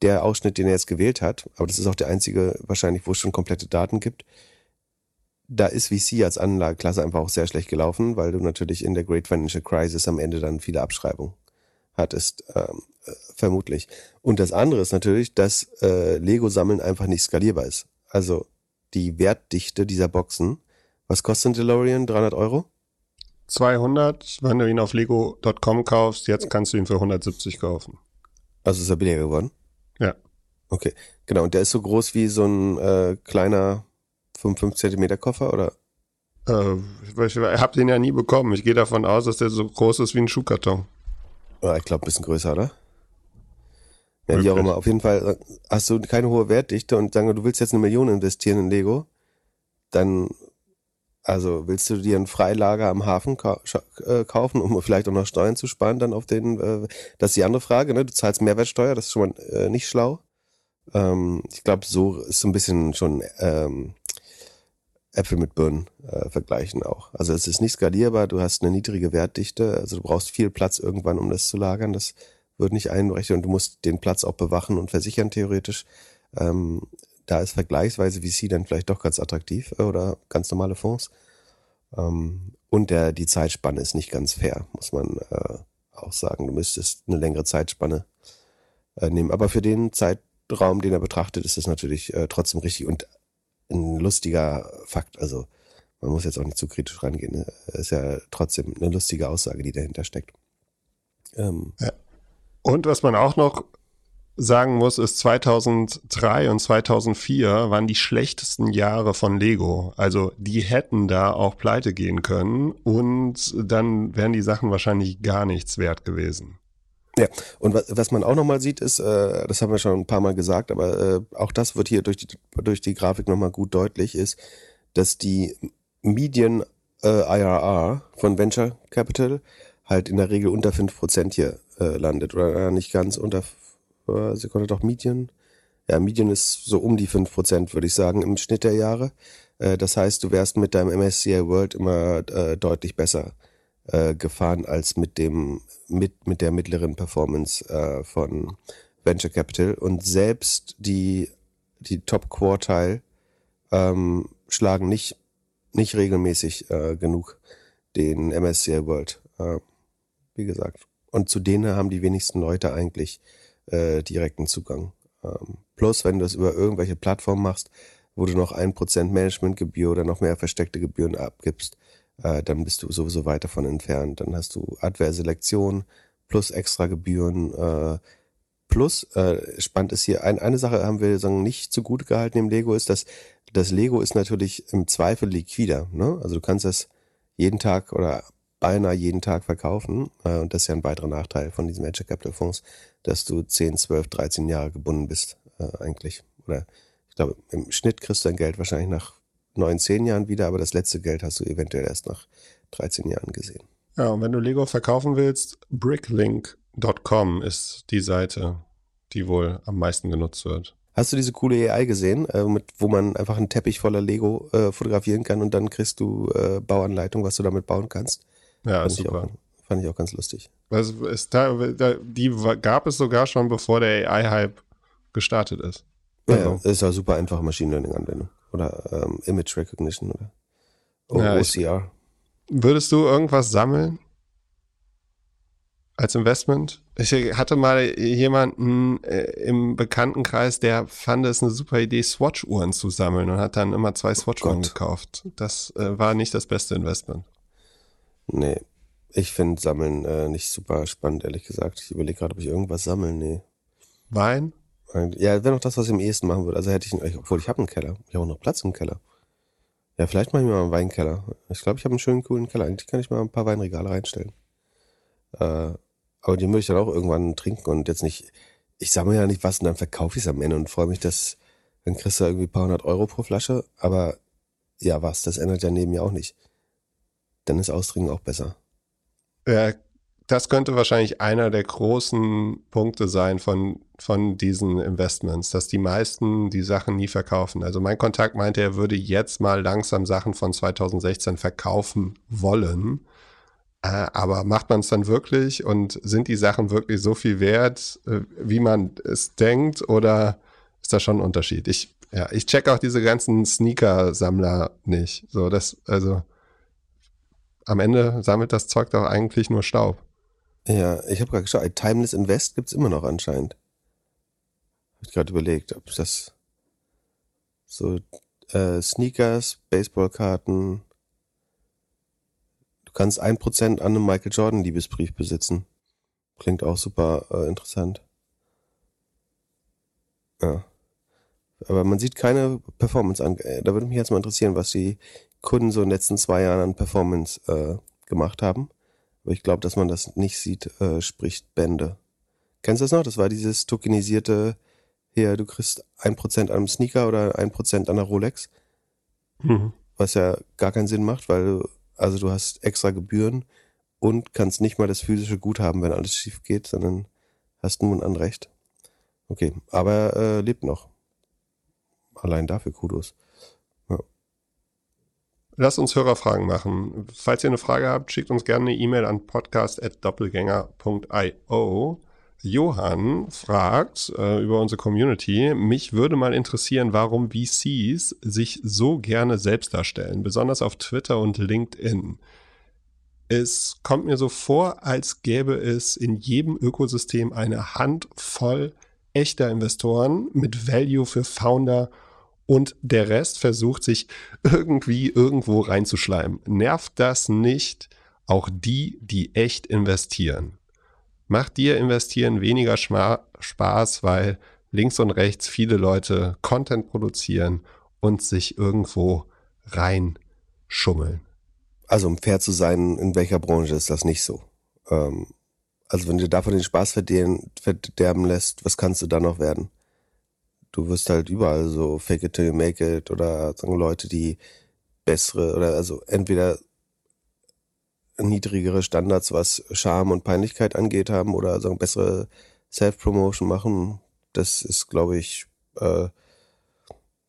S2: der Ausschnitt, den er jetzt gewählt hat, aber das ist auch der einzige wahrscheinlich, wo es schon komplette Daten gibt, da ist VC als Anlageklasse einfach auch sehr schlecht gelaufen, weil du natürlich in der Great Financial Crisis am Ende dann viele Abschreibungen hattest, ähm, äh, vermutlich. Und das andere ist natürlich, dass äh, Lego-Sammeln einfach nicht skalierbar ist. Also die Wertdichte dieser Boxen, was kostet ein DeLorean? 300 Euro?
S1: 200, wenn du ihn auf lego.com kaufst, jetzt kannst du ihn für 170 kaufen.
S2: Also ist er billiger geworden?
S1: Ja.
S2: Okay, genau. Und der ist so groß wie so ein äh, kleiner 55 Zentimeter Koffer, oder?
S1: Äh, ich, ich habe den ja nie bekommen. Ich gehe davon aus, dass der so groß ist wie ein Schuhkarton.
S2: Ja, ich glaube, ein bisschen größer, oder? Ja, wie auch immer. Auf jeden Fall äh, hast du keine hohe Wertdichte und sagen wir, du willst jetzt eine Million investieren in Lego, dann, also willst du dir ein Freilager am Hafen scha- äh, kaufen, um vielleicht auch noch Steuern zu sparen, dann auf den, äh, das ist die andere Frage, ne? Du zahlst Mehrwertsteuer, das ist schon mal äh, nicht schlau. Ähm, ich glaube, so ist so ein bisschen schon ähm, Äpfel mit Birnen äh, vergleichen auch. Also es ist nicht skalierbar, du hast eine niedrige Wertdichte, also du brauchst viel Platz irgendwann, um das zu lagern. Das wird nicht einberechnet und du musst den Platz auch bewachen und versichern theoretisch. Ähm, da ist vergleichsweise VC dann vielleicht doch ganz attraktiv äh, oder ganz normale Fonds. Ähm, und der, die Zeitspanne ist nicht ganz fair, muss man äh, auch sagen. Du müsstest eine längere Zeitspanne äh, nehmen. Aber für den Zeitraum, den er betrachtet, ist das natürlich äh, trotzdem richtig und ein lustiger Fakt. Also man muss jetzt auch nicht zu kritisch rangehen. Ne? Ist ja trotzdem eine lustige Aussage, die dahinter steckt.
S1: Ähm, ja. Und was man auch noch sagen muss, ist 2003 und 2004 waren die schlechtesten Jahre von Lego. Also die hätten da auch pleite gehen können und dann wären die Sachen wahrscheinlich gar nichts wert gewesen.
S2: Ja, und was, man auch nochmal sieht, ist, äh, das haben wir schon ein paar Mal gesagt, aber äh, auch das wird hier durch die, durch die Grafik nochmal gut deutlich, ist, dass die Median äh, IRR von Venture Capital halt in der Regel unter fünf Prozent hier äh, landet. Oder äh, nicht ganz unter äh, Sekunde doch Median. Ja, Median ist so um die fünf Prozent, würde ich sagen, im Schnitt der Jahre. Äh, das heißt, du wärst mit deinem MSCI World immer äh, deutlich besser äh, gefahren als mit dem mit mit der mittleren Performance äh, von Venture Capital und selbst die die Top Quartile ähm, schlagen nicht nicht regelmäßig äh, genug den MSCI World äh, wie gesagt und zu denen haben die wenigsten Leute eigentlich äh, direkten Zugang ähm, plus wenn du es über irgendwelche Plattformen machst wo du noch ein Prozent Managementgebühr oder noch mehr versteckte Gebühren abgibst äh, dann bist du sowieso weit davon entfernt. Dann hast du Adverselektion plus extra Gebühren. Äh, plus, äh, spannend ist hier, ein, eine Sache haben wir sagen, nicht zu gut gehalten im Lego, ist, dass das Lego ist natürlich im Zweifel liquider. Ne? Also du kannst das jeden Tag oder beinahe jeden Tag verkaufen. Äh, und das ist ja ein weiterer Nachteil von diesen Venture Capital Fonds, dass du 10, 12, 13 Jahre gebunden bist äh, eigentlich. Oder ich glaube, im Schnitt kriegst du dein Geld wahrscheinlich nach neun, zehn Jahren wieder, aber das letzte Geld hast du eventuell erst nach 13 Jahren gesehen.
S1: Ja, und wenn du Lego verkaufen willst, bricklink.com ist die Seite, die wohl am meisten genutzt wird.
S2: Hast du diese coole AI gesehen, äh, mit, wo man einfach einen Teppich voller Lego äh, fotografieren kann und dann kriegst du äh, Bauanleitung, was du damit bauen kannst?
S1: Ja,
S2: fand
S1: super.
S2: Ich auch, fand ich auch ganz lustig.
S1: Also ist da, die gab es sogar schon, bevor der AI-Hype gestartet ist.
S2: Also. Ja, ist ja super einfache Machine Learning-Anwendung oder ähm, Image Recognition oder o ja, OCR.
S1: Würdest du irgendwas sammeln? Als Investment? Ich hatte mal jemanden äh, im Bekanntenkreis, der fand es eine super Idee, Swatch-Uhren zu sammeln und hat dann immer zwei Swatch-Uhren oh gekauft. Das äh, war nicht das beste Investment.
S2: Nee, ich finde Sammeln äh, nicht super spannend, ehrlich gesagt. Ich überlege gerade, ob ich irgendwas sammeln. Nee.
S1: Wein?
S2: Ja, wäre noch das, was ich am ehesten machen würde. Also hätte ich, obwohl ich habe einen Keller. Ich habe auch noch Platz im Keller. Ja, vielleicht mache ich mir mal einen Weinkeller. Ich glaube, ich habe einen schönen, coolen Keller. Eigentlich kann ich mal ein paar Weinregale reinstellen. Äh, aber die möchte ich dann auch irgendwann trinken und jetzt nicht, ich sammle ja nicht was und dann verkaufe ich es am Ende und freue mich, dass, dann kriegst du irgendwie ein paar hundert Euro pro Flasche. Aber ja, was, das ändert ja neben mir auch nicht. Dann ist Austrinken auch besser.
S1: Ja, das könnte wahrscheinlich einer der großen Punkte sein von, von diesen Investments, dass die meisten die Sachen nie verkaufen. Also mein Kontakt meinte, er würde jetzt mal langsam Sachen von 2016 verkaufen wollen. Äh, aber macht man es dann wirklich und sind die Sachen wirklich so viel wert, äh, wie man es denkt, oder ist da schon ein Unterschied? Ich, ja, ich check auch diese ganzen Sneaker-Sammler nicht. So, das, also am Ende sammelt das Zeug doch eigentlich nur Staub.
S2: Ja, ich habe gerade geschaut, Timeless Invest gibt's immer noch anscheinend. Hab ich gerade überlegt, ob das so äh, Sneakers, Baseballkarten. Du kannst ein Prozent an einem Michael Jordan Liebesbrief besitzen. Klingt auch super äh, interessant. Ja. Aber man sieht keine Performance an. Äh, da würde mich jetzt mal interessieren, was die Kunden so in den letzten zwei Jahren an Performance äh, gemacht haben. Aber ich glaube, dass man das nicht sieht, äh, spricht Bände. Kennst du das noch? Das war dieses tokenisierte, hier, du kriegst ein Prozent an einem Sneaker oder ein Prozent an einer Rolex. Mhm. Was ja gar keinen Sinn macht, weil du, also du hast extra Gebühren und kannst nicht mal das physische Gut haben, wenn alles schief geht, sondern hast nun ein Anrecht. Okay, aber äh, lebt noch. Allein dafür Kudos.
S1: Lasst uns Hörerfragen machen. Falls ihr eine Frage habt, schickt uns gerne eine E-Mail an podcast.doppelgänger.io. Johann fragt äh, über unsere Community, mich würde mal interessieren, warum VCs sich so gerne selbst darstellen, besonders auf Twitter und LinkedIn. Es kommt mir so vor, als gäbe es in jedem Ökosystem eine Handvoll echter Investoren mit Value für Founder und der Rest versucht sich irgendwie irgendwo reinzuschleimen. Nervt das nicht auch die, die echt investieren? Macht dir investieren weniger Spaß, weil links und rechts viele Leute Content produzieren und sich irgendwo reinschummeln?
S2: Also um fair zu sein, in welcher Branche ist das nicht so? Ähm, also wenn du davon den Spaß verderben lässt, was kannst du da noch werden? Du wirst halt überall so fake it till you make it oder sagen Leute, die bessere oder also entweder niedrigere Standards, was Charme und Peinlichkeit angeht, haben oder sagen bessere Self-Promotion machen. Das ist, glaube ich, äh, war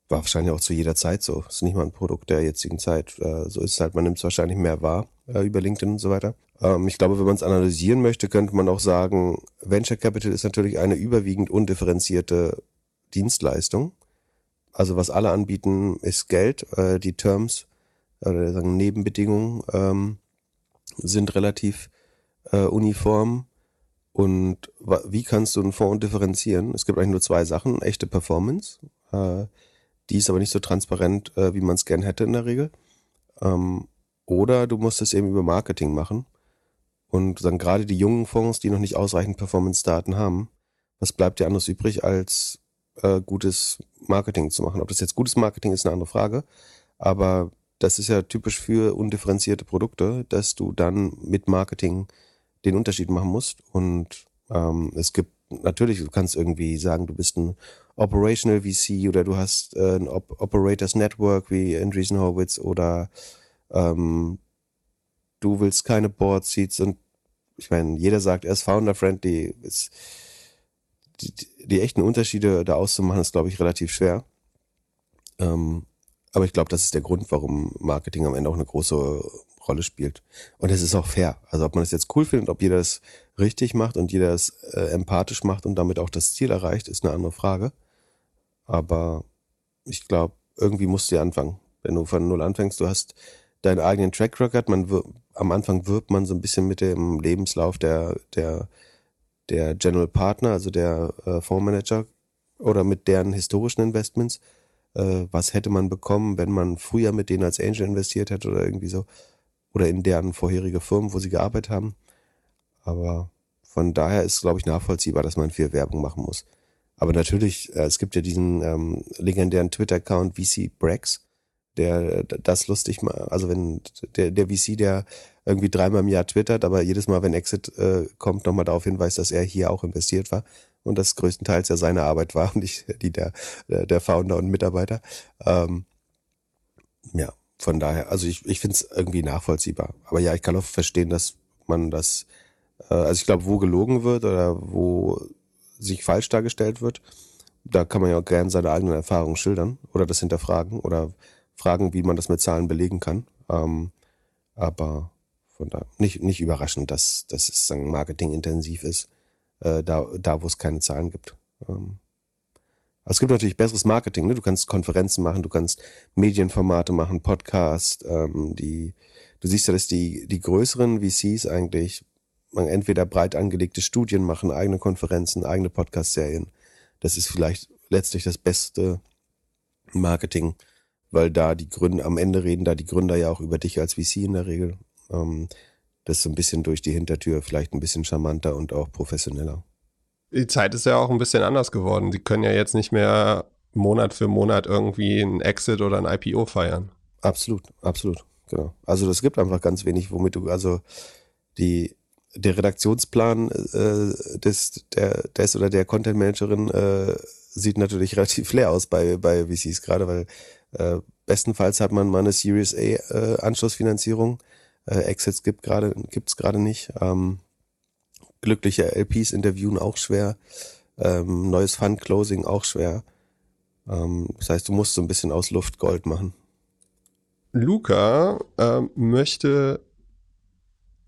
S2: wahrscheinlich auch zu jeder Zeit so. Ist nicht mal ein Produkt der jetzigen Zeit. Äh, so ist es halt, man nimmt es wahrscheinlich mehr wahr äh, über LinkedIn und so weiter. Ähm, ich glaube, wenn man es analysieren möchte, könnte man auch sagen, Venture Capital ist natürlich eine überwiegend undifferenzierte Dienstleistung. Also was alle anbieten, ist Geld. Äh, die Terms oder sagen Nebenbedingungen ähm, sind relativ äh, uniform. Und wie kannst du einen Fonds differenzieren? Es gibt eigentlich nur zwei Sachen. Echte Performance. Äh, die ist aber nicht so transparent, äh, wie man es gern hätte in der Regel. Ähm, oder du musst es eben über Marketing machen. Und dann gerade die jungen Fonds, die noch nicht ausreichend Performance-Daten haben, was bleibt dir anderes übrig, als äh, gutes Marketing zu machen? Ob das jetzt gutes Marketing ist, eine andere Frage. Aber das ist ja typisch für undifferenzierte Produkte, dass du dann mit Marketing den Unterschied machen musst. Und ähm, es gibt natürlich, du kannst irgendwie sagen, du bist ein Operational VC oder du hast äh, ein Op Operators Network wie Andreessen Horowitz oder ähm, du willst keine Board Seats und ich meine, jeder sagt, er ist founder-friendly. Die, die, echten Unterschiede da auszumachen, ist, glaube ich, relativ schwer. Ähm, aber ich glaube, das ist der Grund, warum Marketing am Ende auch eine große Rolle spielt. Und es ist auch fair. Also ob man es jetzt cool findet, ob jeder es richtig macht und jeder es äh, empathisch macht und damit auch das Ziel erreicht, ist eine andere Frage. Aber ich glaube, irgendwie musst du ja anfangen. Wenn du von Null anfängst, du hast deinen eigenen Track Record. Man am Anfang wirbt man so ein bisschen mit dem Lebenslauf der, der, der General Partner, also der äh, Fondsmanager oder mit deren historischen Investments. Äh, was hätte man bekommen, wenn man früher mit denen als Angel investiert hätte oder irgendwie so. Oder in deren vorherige Firmen, wo sie gearbeitet haben. Aber von daher ist, glaube ich, nachvollziehbar, dass man viel Werbung machen muss. Aber natürlich, äh, es gibt ja diesen ähm, legendären Twitter-Account VC Brex, der das lustig mal, also wenn der, der VC, der irgendwie dreimal im Jahr twittert, aber jedes Mal, wenn Exit äh, kommt, nochmal darauf hinweist, dass er hier auch investiert war und das größtenteils ja seine Arbeit war und nicht die der, der Founder und Mitarbeiter. Ähm, ja, von daher, also ich, ich finde es irgendwie nachvollziehbar. Aber ja, ich kann auch verstehen, dass man das, äh, also ich glaube, wo gelogen wird oder wo sich falsch dargestellt wird, da kann man ja auch gerne seine eigenen Erfahrungen schildern oder das hinterfragen oder fragen, wie man das mit Zahlen belegen kann. Ähm, aber von da nicht, nicht überraschend, dass, dass es sagen, marketingintensiv ist, äh, da, da wo es keine Zahlen gibt. Ähm, es gibt natürlich besseres Marketing. Ne? Du kannst Konferenzen machen, du kannst Medienformate machen, Podcast. Ähm, die, du siehst ja, dass die, die größeren VCs eigentlich man entweder breit angelegte Studien machen, eigene Konferenzen, eigene Podcast-Serien. Das ist vielleicht letztlich das beste Marketing, weil da die Gründer, am Ende reden da die Gründer ja auch über dich als VC in der Regel. Ähm, das ist so ein bisschen durch die Hintertür vielleicht ein bisschen charmanter und auch professioneller.
S1: Die Zeit ist ja auch ein bisschen anders geworden. Sie können ja jetzt nicht mehr Monat für Monat irgendwie ein Exit oder ein IPO feiern.
S2: Absolut, absolut, genau. Also es gibt einfach ganz wenig, womit du, also die, der Redaktionsplan äh, des, der, des oder der Content Managerin äh, sieht natürlich relativ leer aus bei, bei VCs, gerade weil äh, bestenfalls hat man mal eine Series A äh, Anschlussfinanzierung. Äh, Exits gibt gerade gibt's gerade nicht. Ähm, glückliche LPs interviewen auch schwer. Ähm, neues Fund Closing auch schwer. Ähm, das heißt, du musst so ein bisschen aus Luft Gold machen.
S1: Luca äh, möchte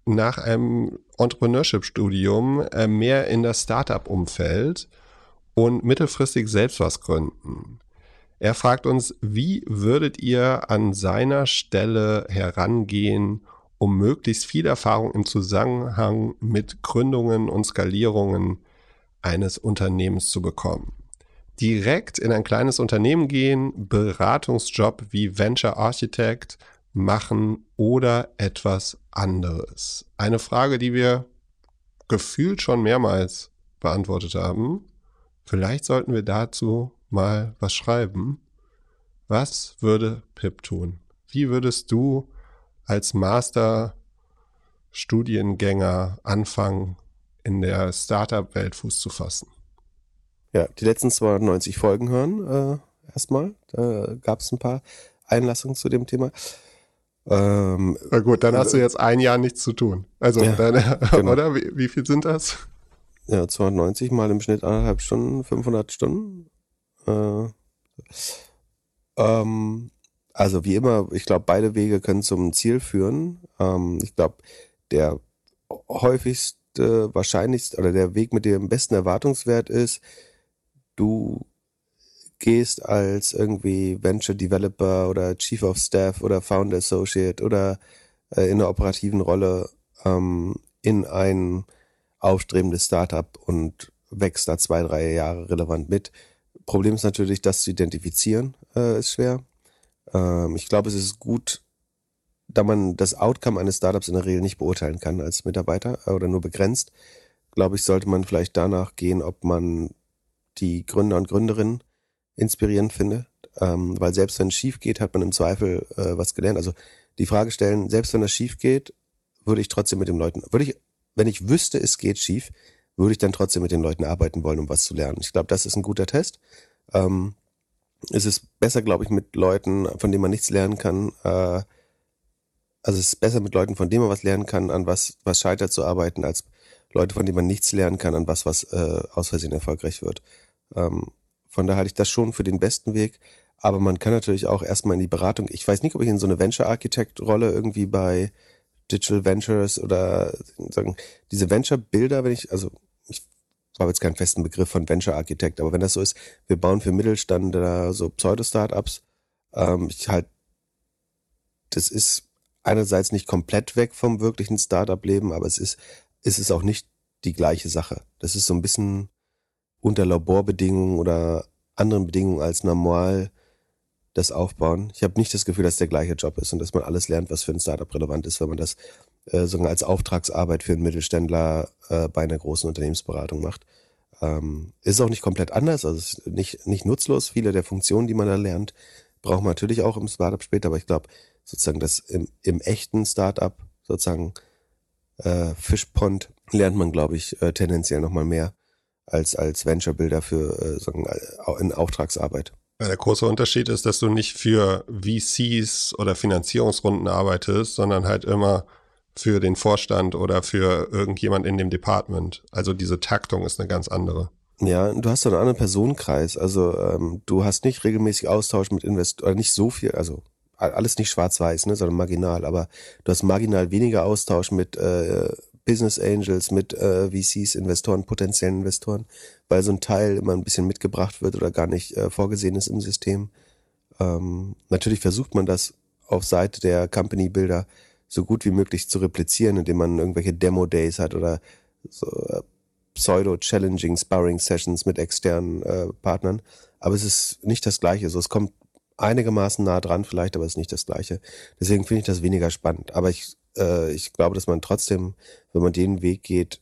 S1: nach einem Entrepreneurship-Studium äh, mehr in das Startup-Umfeld und mittelfristig selbst was gründen. Er fragt uns, wie würdet ihr an seiner Stelle herangehen, um möglichst viel Erfahrung im Zusammenhang mit Gründungen und Skalierungen eines Unternehmens zu bekommen? Direkt in ein kleines Unternehmen gehen, Beratungsjob wie Venture Architect machen oder etwas anderes? Eine Frage, die wir gefühlt schon mehrmals beantwortet haben. Vielleicht sollten wir dazu mal was schreiben. Was würde Pip tun? Wie würdest du als Master-Studiengänger anfangen, in der Startup-Welt Fuß zu fassen?
S2: Ja, die letzten 290 Folgen hören äh, erstmal. Da gab es ein paar Einlassungen zu dem Thema.
S1: Ähm, Na gut, dann hast du jetzt ein Jahr nichts zu tun. Also, ja, deine, genau. oder? Wie, wie viel sind das?
S2: Ja, 290 mal im Schnitt anderthalb Stunden, 500 Stunden. Äh, ähm, also wie immer, ich glaube, beide Wege können zum Ziel führen. Ähm, ich glaube, der häufigste, wahrscheinlichste oder der Weg mit dem besten Erwartungswert ist, du gehst als irgendwie Venture Developer oder Chief of Staff oder Founder Associate oder äh, in einer operativen Rolle ähm, in ein aufstrebendes Startup und wächst da zwei, drei Jahre relevant mit. Problem ist natürlich, das zu identifizieren, äh, ist schwer. Ähm, ich glaube, es ist gut, da man das Outcome eines Startups in der Regel nicht beurteilen kann als Mitarbeiter äh, oder nur begrenzt, glaube ich, sollte man vielleicht danach gehen, ob man die Gründer und Gründerinnen inspirierend finde, ähm, weil selbst wenn es schief geht, hat man im Zweifel äh, was gelernt. Also die Frage stellen, selbst wenn das schief geht, würde ich trotzdem mit den Leuten, würde ich, wenn ich wüsste, es geht schief, würde ich dann trotzdem mit den Leuten arbeiten wollen, um was zu lernen. Ich glaube, das ist ein guter Test. Ähm, es ist besser, glaube ich, mit Leuten, von denen man nichts lernen kann. Äh, also es ist besser mit Leuten, von denen man was lernen kann, an was, was scheitert zu arbeiten, als Leute, von denen man nichts lernen kann, an was, was äh, aus Versehen erfolgreich wird. Ähm, von daher halte ich das schon für den besten Weg. Aber man kann natürlich auch erstmal in die Beratung. Ich weiß nicht, ob ich in so eine Venture Architect Rolle irgendwie bei Digital Ventures oder sagen, diese Venture Bilder, wenn ich, also ich habe jetzt keinen festen Begriff von Venture Architect, aber wenn das so ist, wir bauen für Mittelstand da so Pseudo-Startups, ähm, ich halt, das ist einerseits nicht komplett weg vom wirklichen Startup-Leben, aber es ist, es ist auch nicht die gleiche Sache. Das ist so ein bisschen, unter Laborbedingungen oder anderen Bedingungen als normal das aufbauen. Ich habe nicht das Gefühl, dass der gleiche Job ist und dass man alles lernt, was für ein Startup relevant ist, wenn man das äh, sogar als Auftragsarbeit für einen Mittelständler äh, bei einer großen Unternehmensberatung macht. Ähm, ist auch nicht komplett anders, also ist nicht, nicht nutzlos. Viele der Funktionen, die man da lernt, braucht man natürlich auch im Startup später, aber ich glaube, sozusagen das im, im echten Startup, sozusagen äh, Fischpond, lernt man, glaube ich, äh, tendenziell nochmal mehr als, als Venture-Builder für äh, sagen, in Auftragsarbeit.
S1: Der große Unterschied ist, dass du nicht für VCs oder Finanzierungsrunden arbeitest, sondern halt immer für den Vorstand oder für irgendjemand in dem Department. Also diese Taktung ist eine ganz andere.
S2: Ja, du hast so einen anderen Personenkreis. Also ähm, du hast nicht regelmäßig Austausch mit Investoren, nicht so viel, also alles nicht schwarz-weiß, ne, sondern marginal, aber du hast marginal weniger Austausch mit äh, Business Angels, mit äh, VCs, Investoren, potenziellen Investoren, weil so ein Teil immer ein bisschen mitgebracht wird oder gar nicht äh, vorgesehen ist im System. Ähm, natürlich versucht man das auf Seite der Company Builder so gut wie möglich zu replizieren, indem man irgendwelche Demo Days hat oder so äh, Pseudo-Challenging Sparring Sessions mit externen äh, Partnern. Aber es ist nicht das Gleiche. So, es kommt einigermaßen nah dran vielleicht, aber es ist nicht das Gleiche. Deswegen finde ich das weniger spannend. Aber ich äh, ich glaube, dass man trotzdem, wenn man den Weg geht,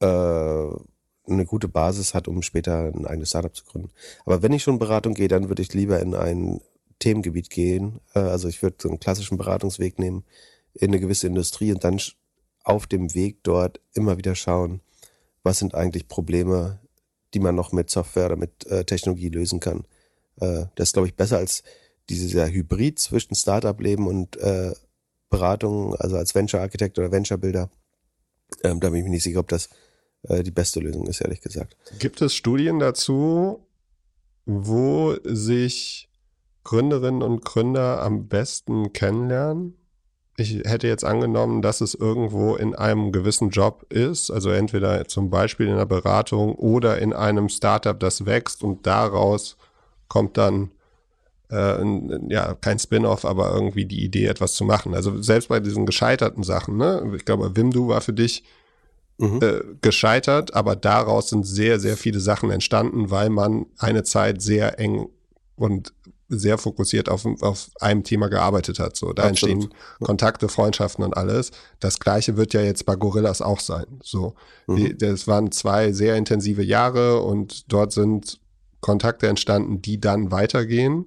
S2: äh, eine gute Basis hat, um später ein eigenes Startup zu gründen. Aber wenn ich schon Beratung gehe, dann würde ich lieber in ein Themengebiet gehen. Äh, also ich würde so einen klassischen Beratungsweg nehmen in eine gewisse Industrie und dann auf dem Weg dort immer wieder schauen, was sind eigentlich Probleme, die man noch mit Software oder mit äh, Technologie lösen kann. Äh, das ist, glaube ich, besser als dieser Hybrid zwischen Startup-Leben und äh, Beratung, also als Venture Architect oder Venture Builder. Ähm, da bin ich mir nicht sicher, ob das äh, die beste Lösung ist, ehrlich gesagt.
S1: Gibt es Studien dazu, wo sich Gründerinnen und Gründer am besten kennenlernen? Ich hätte jetzt angenommen, dass es irgendwo in einem gewissen Job ist, also entweder zum Beispiel in einer Beratung oder in einem Startup, das wächst und daraus kommt dann äh, ja kein Spin-off, aber irgendwie die Idee, etwas zu machen. Also selbst bei diesen gescheiterten Sachen, ne? Ich glaube, Wimdu war für dich mhm. äh, gescheitert, aber daraus sind sehr, sehr viele Sachen entstanden, weil man eine Zeit sehr eng und sehr fokussiert auf, auf einem Thema gearbeitet hat. So, da Absolut. entstehen Kontakte, Freundschaften und alles. Das gleiche wird ja jetzt bei Gorillas auch sein. So, mhm. die, das waren zwei sehr intensive Jahre und dort sind Kontakte entstanden, die dann weitergehen.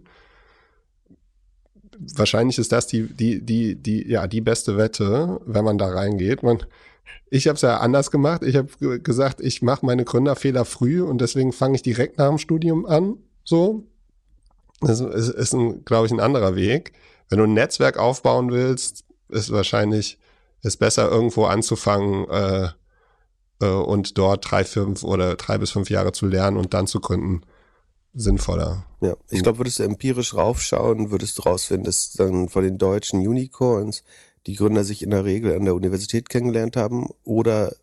S1: Wahrscheinlich ist das die, die, die, die, ja, die beste Wette, wenn man da reingeht. Man, ich habe es ja anders gemacht. Ich habe gesagt, ich mache meine Gründerfehler früh und deswegen fange ich direkt nach dem Studium an. So, das ist, ist ein, glaube ich, ein anderer Weg. Wenn du ein Netzwerk aufbauen willst, ist wahrscheinlich ist besser, irgendwo anzufangen äh, äh, und dort drei, fünf oder drei bis fünf Jahre zu lernen und dann zu gründen, sinnvoller.
S2: Ja, ich glaube, würdest du empirisch raufschauen, würdest du rausfinden, dass dann von den deutschen Unicorns die Gründer sich in der Regel an der Universität kennengelernt haben oder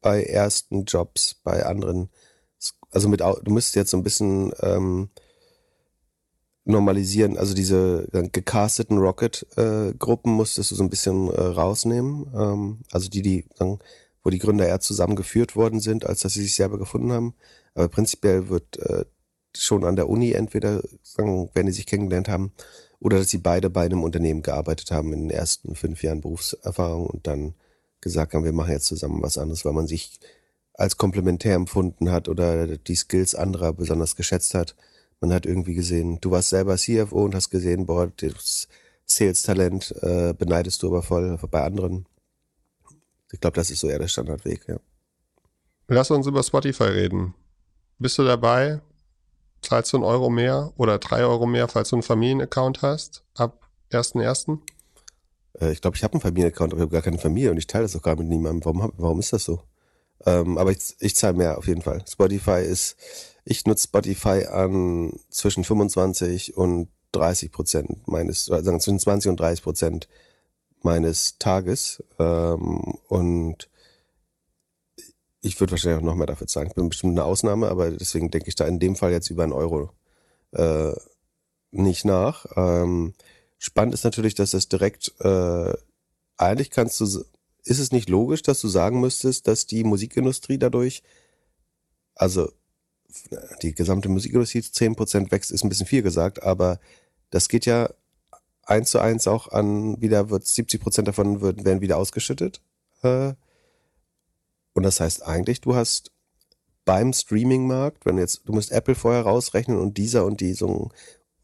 S2: bei ersten Jobs, bei anderen. Also mit, du müsstest jetzt so ein bisschen ähm, normalisieren, also diese gecasteten Rocket-Gruppen äh, musstest du so ein bisschen äh, rausnehmen. Ähm, also die, die, sagen, wo die Gründer eher zusammengeführt worden sind, als dass sie sich selber gefunden haben. Aber prinzipiell wird äh, schon an der Uni entweder, sagen, wenn die sich kennengelernt haben, oder dass sie beide bei einem Unternehmen gearbeitet haben in den ersten fünf Jahren Berufserfahrung und dann gesagt haben, wir machen jetzt zusammen was anderes, weil man sich als komplementär empfunden hat oder die Skills anderer besonders geschätzt hat man hat irgendwie gesehen, du warst selber CFO und hast gesehen, boah, das Sales-Talent äh, beneidest du aber voll bei anderen. Ich glaube, das ist so eher der Standardweg, ja.
S1: Lass uns über Spotify reden. Bist du dabei? Zahlst du einen Euro mehr oder drei Euro mehr, falls du einen Familienaccount hast, ab 1.1.?
S2: Äh, ich glaube, ich habe einen Familienaccount, aber ich habe gar keine Familie und ich teile das auch gar mit niemandem. Warum, warum ist das so? Ähm, aber ich, ich zahle mehr auf jeden Fall. Spotify ist ich nutze Spotify an zwischen 25 und 30 Prozent meines, sagen zwischen 20 und 30 Prozent meines Tages. Ähm, und ich würde wahrscheinlich auch noch mehr dafür zahlen. Ich bin bestimmt eine Ausnahme, aber deswegen denke ich da in dem Fall jetzt über einen Euro äh, nicht nach. Ähm, spannend ist natürlich, dass es direkt, äh, eigentlich kannst du, ist es nicht logisch, dass du sagen müsstest, dass die Musikindustrie dadurch, also die gesamte Musikindustrie zu 10% wächst, ist ein bisschen viel gesagt, aber das geht ja eins zu eins auch an, wieder wird 70% davon wird, werden wieder ausgeschüttet. Äh, und das heißt eigentlich, du hast beim Streaming-Markt, wenn jetzt, du musst Apple vorher rausrechnen und dieser und die so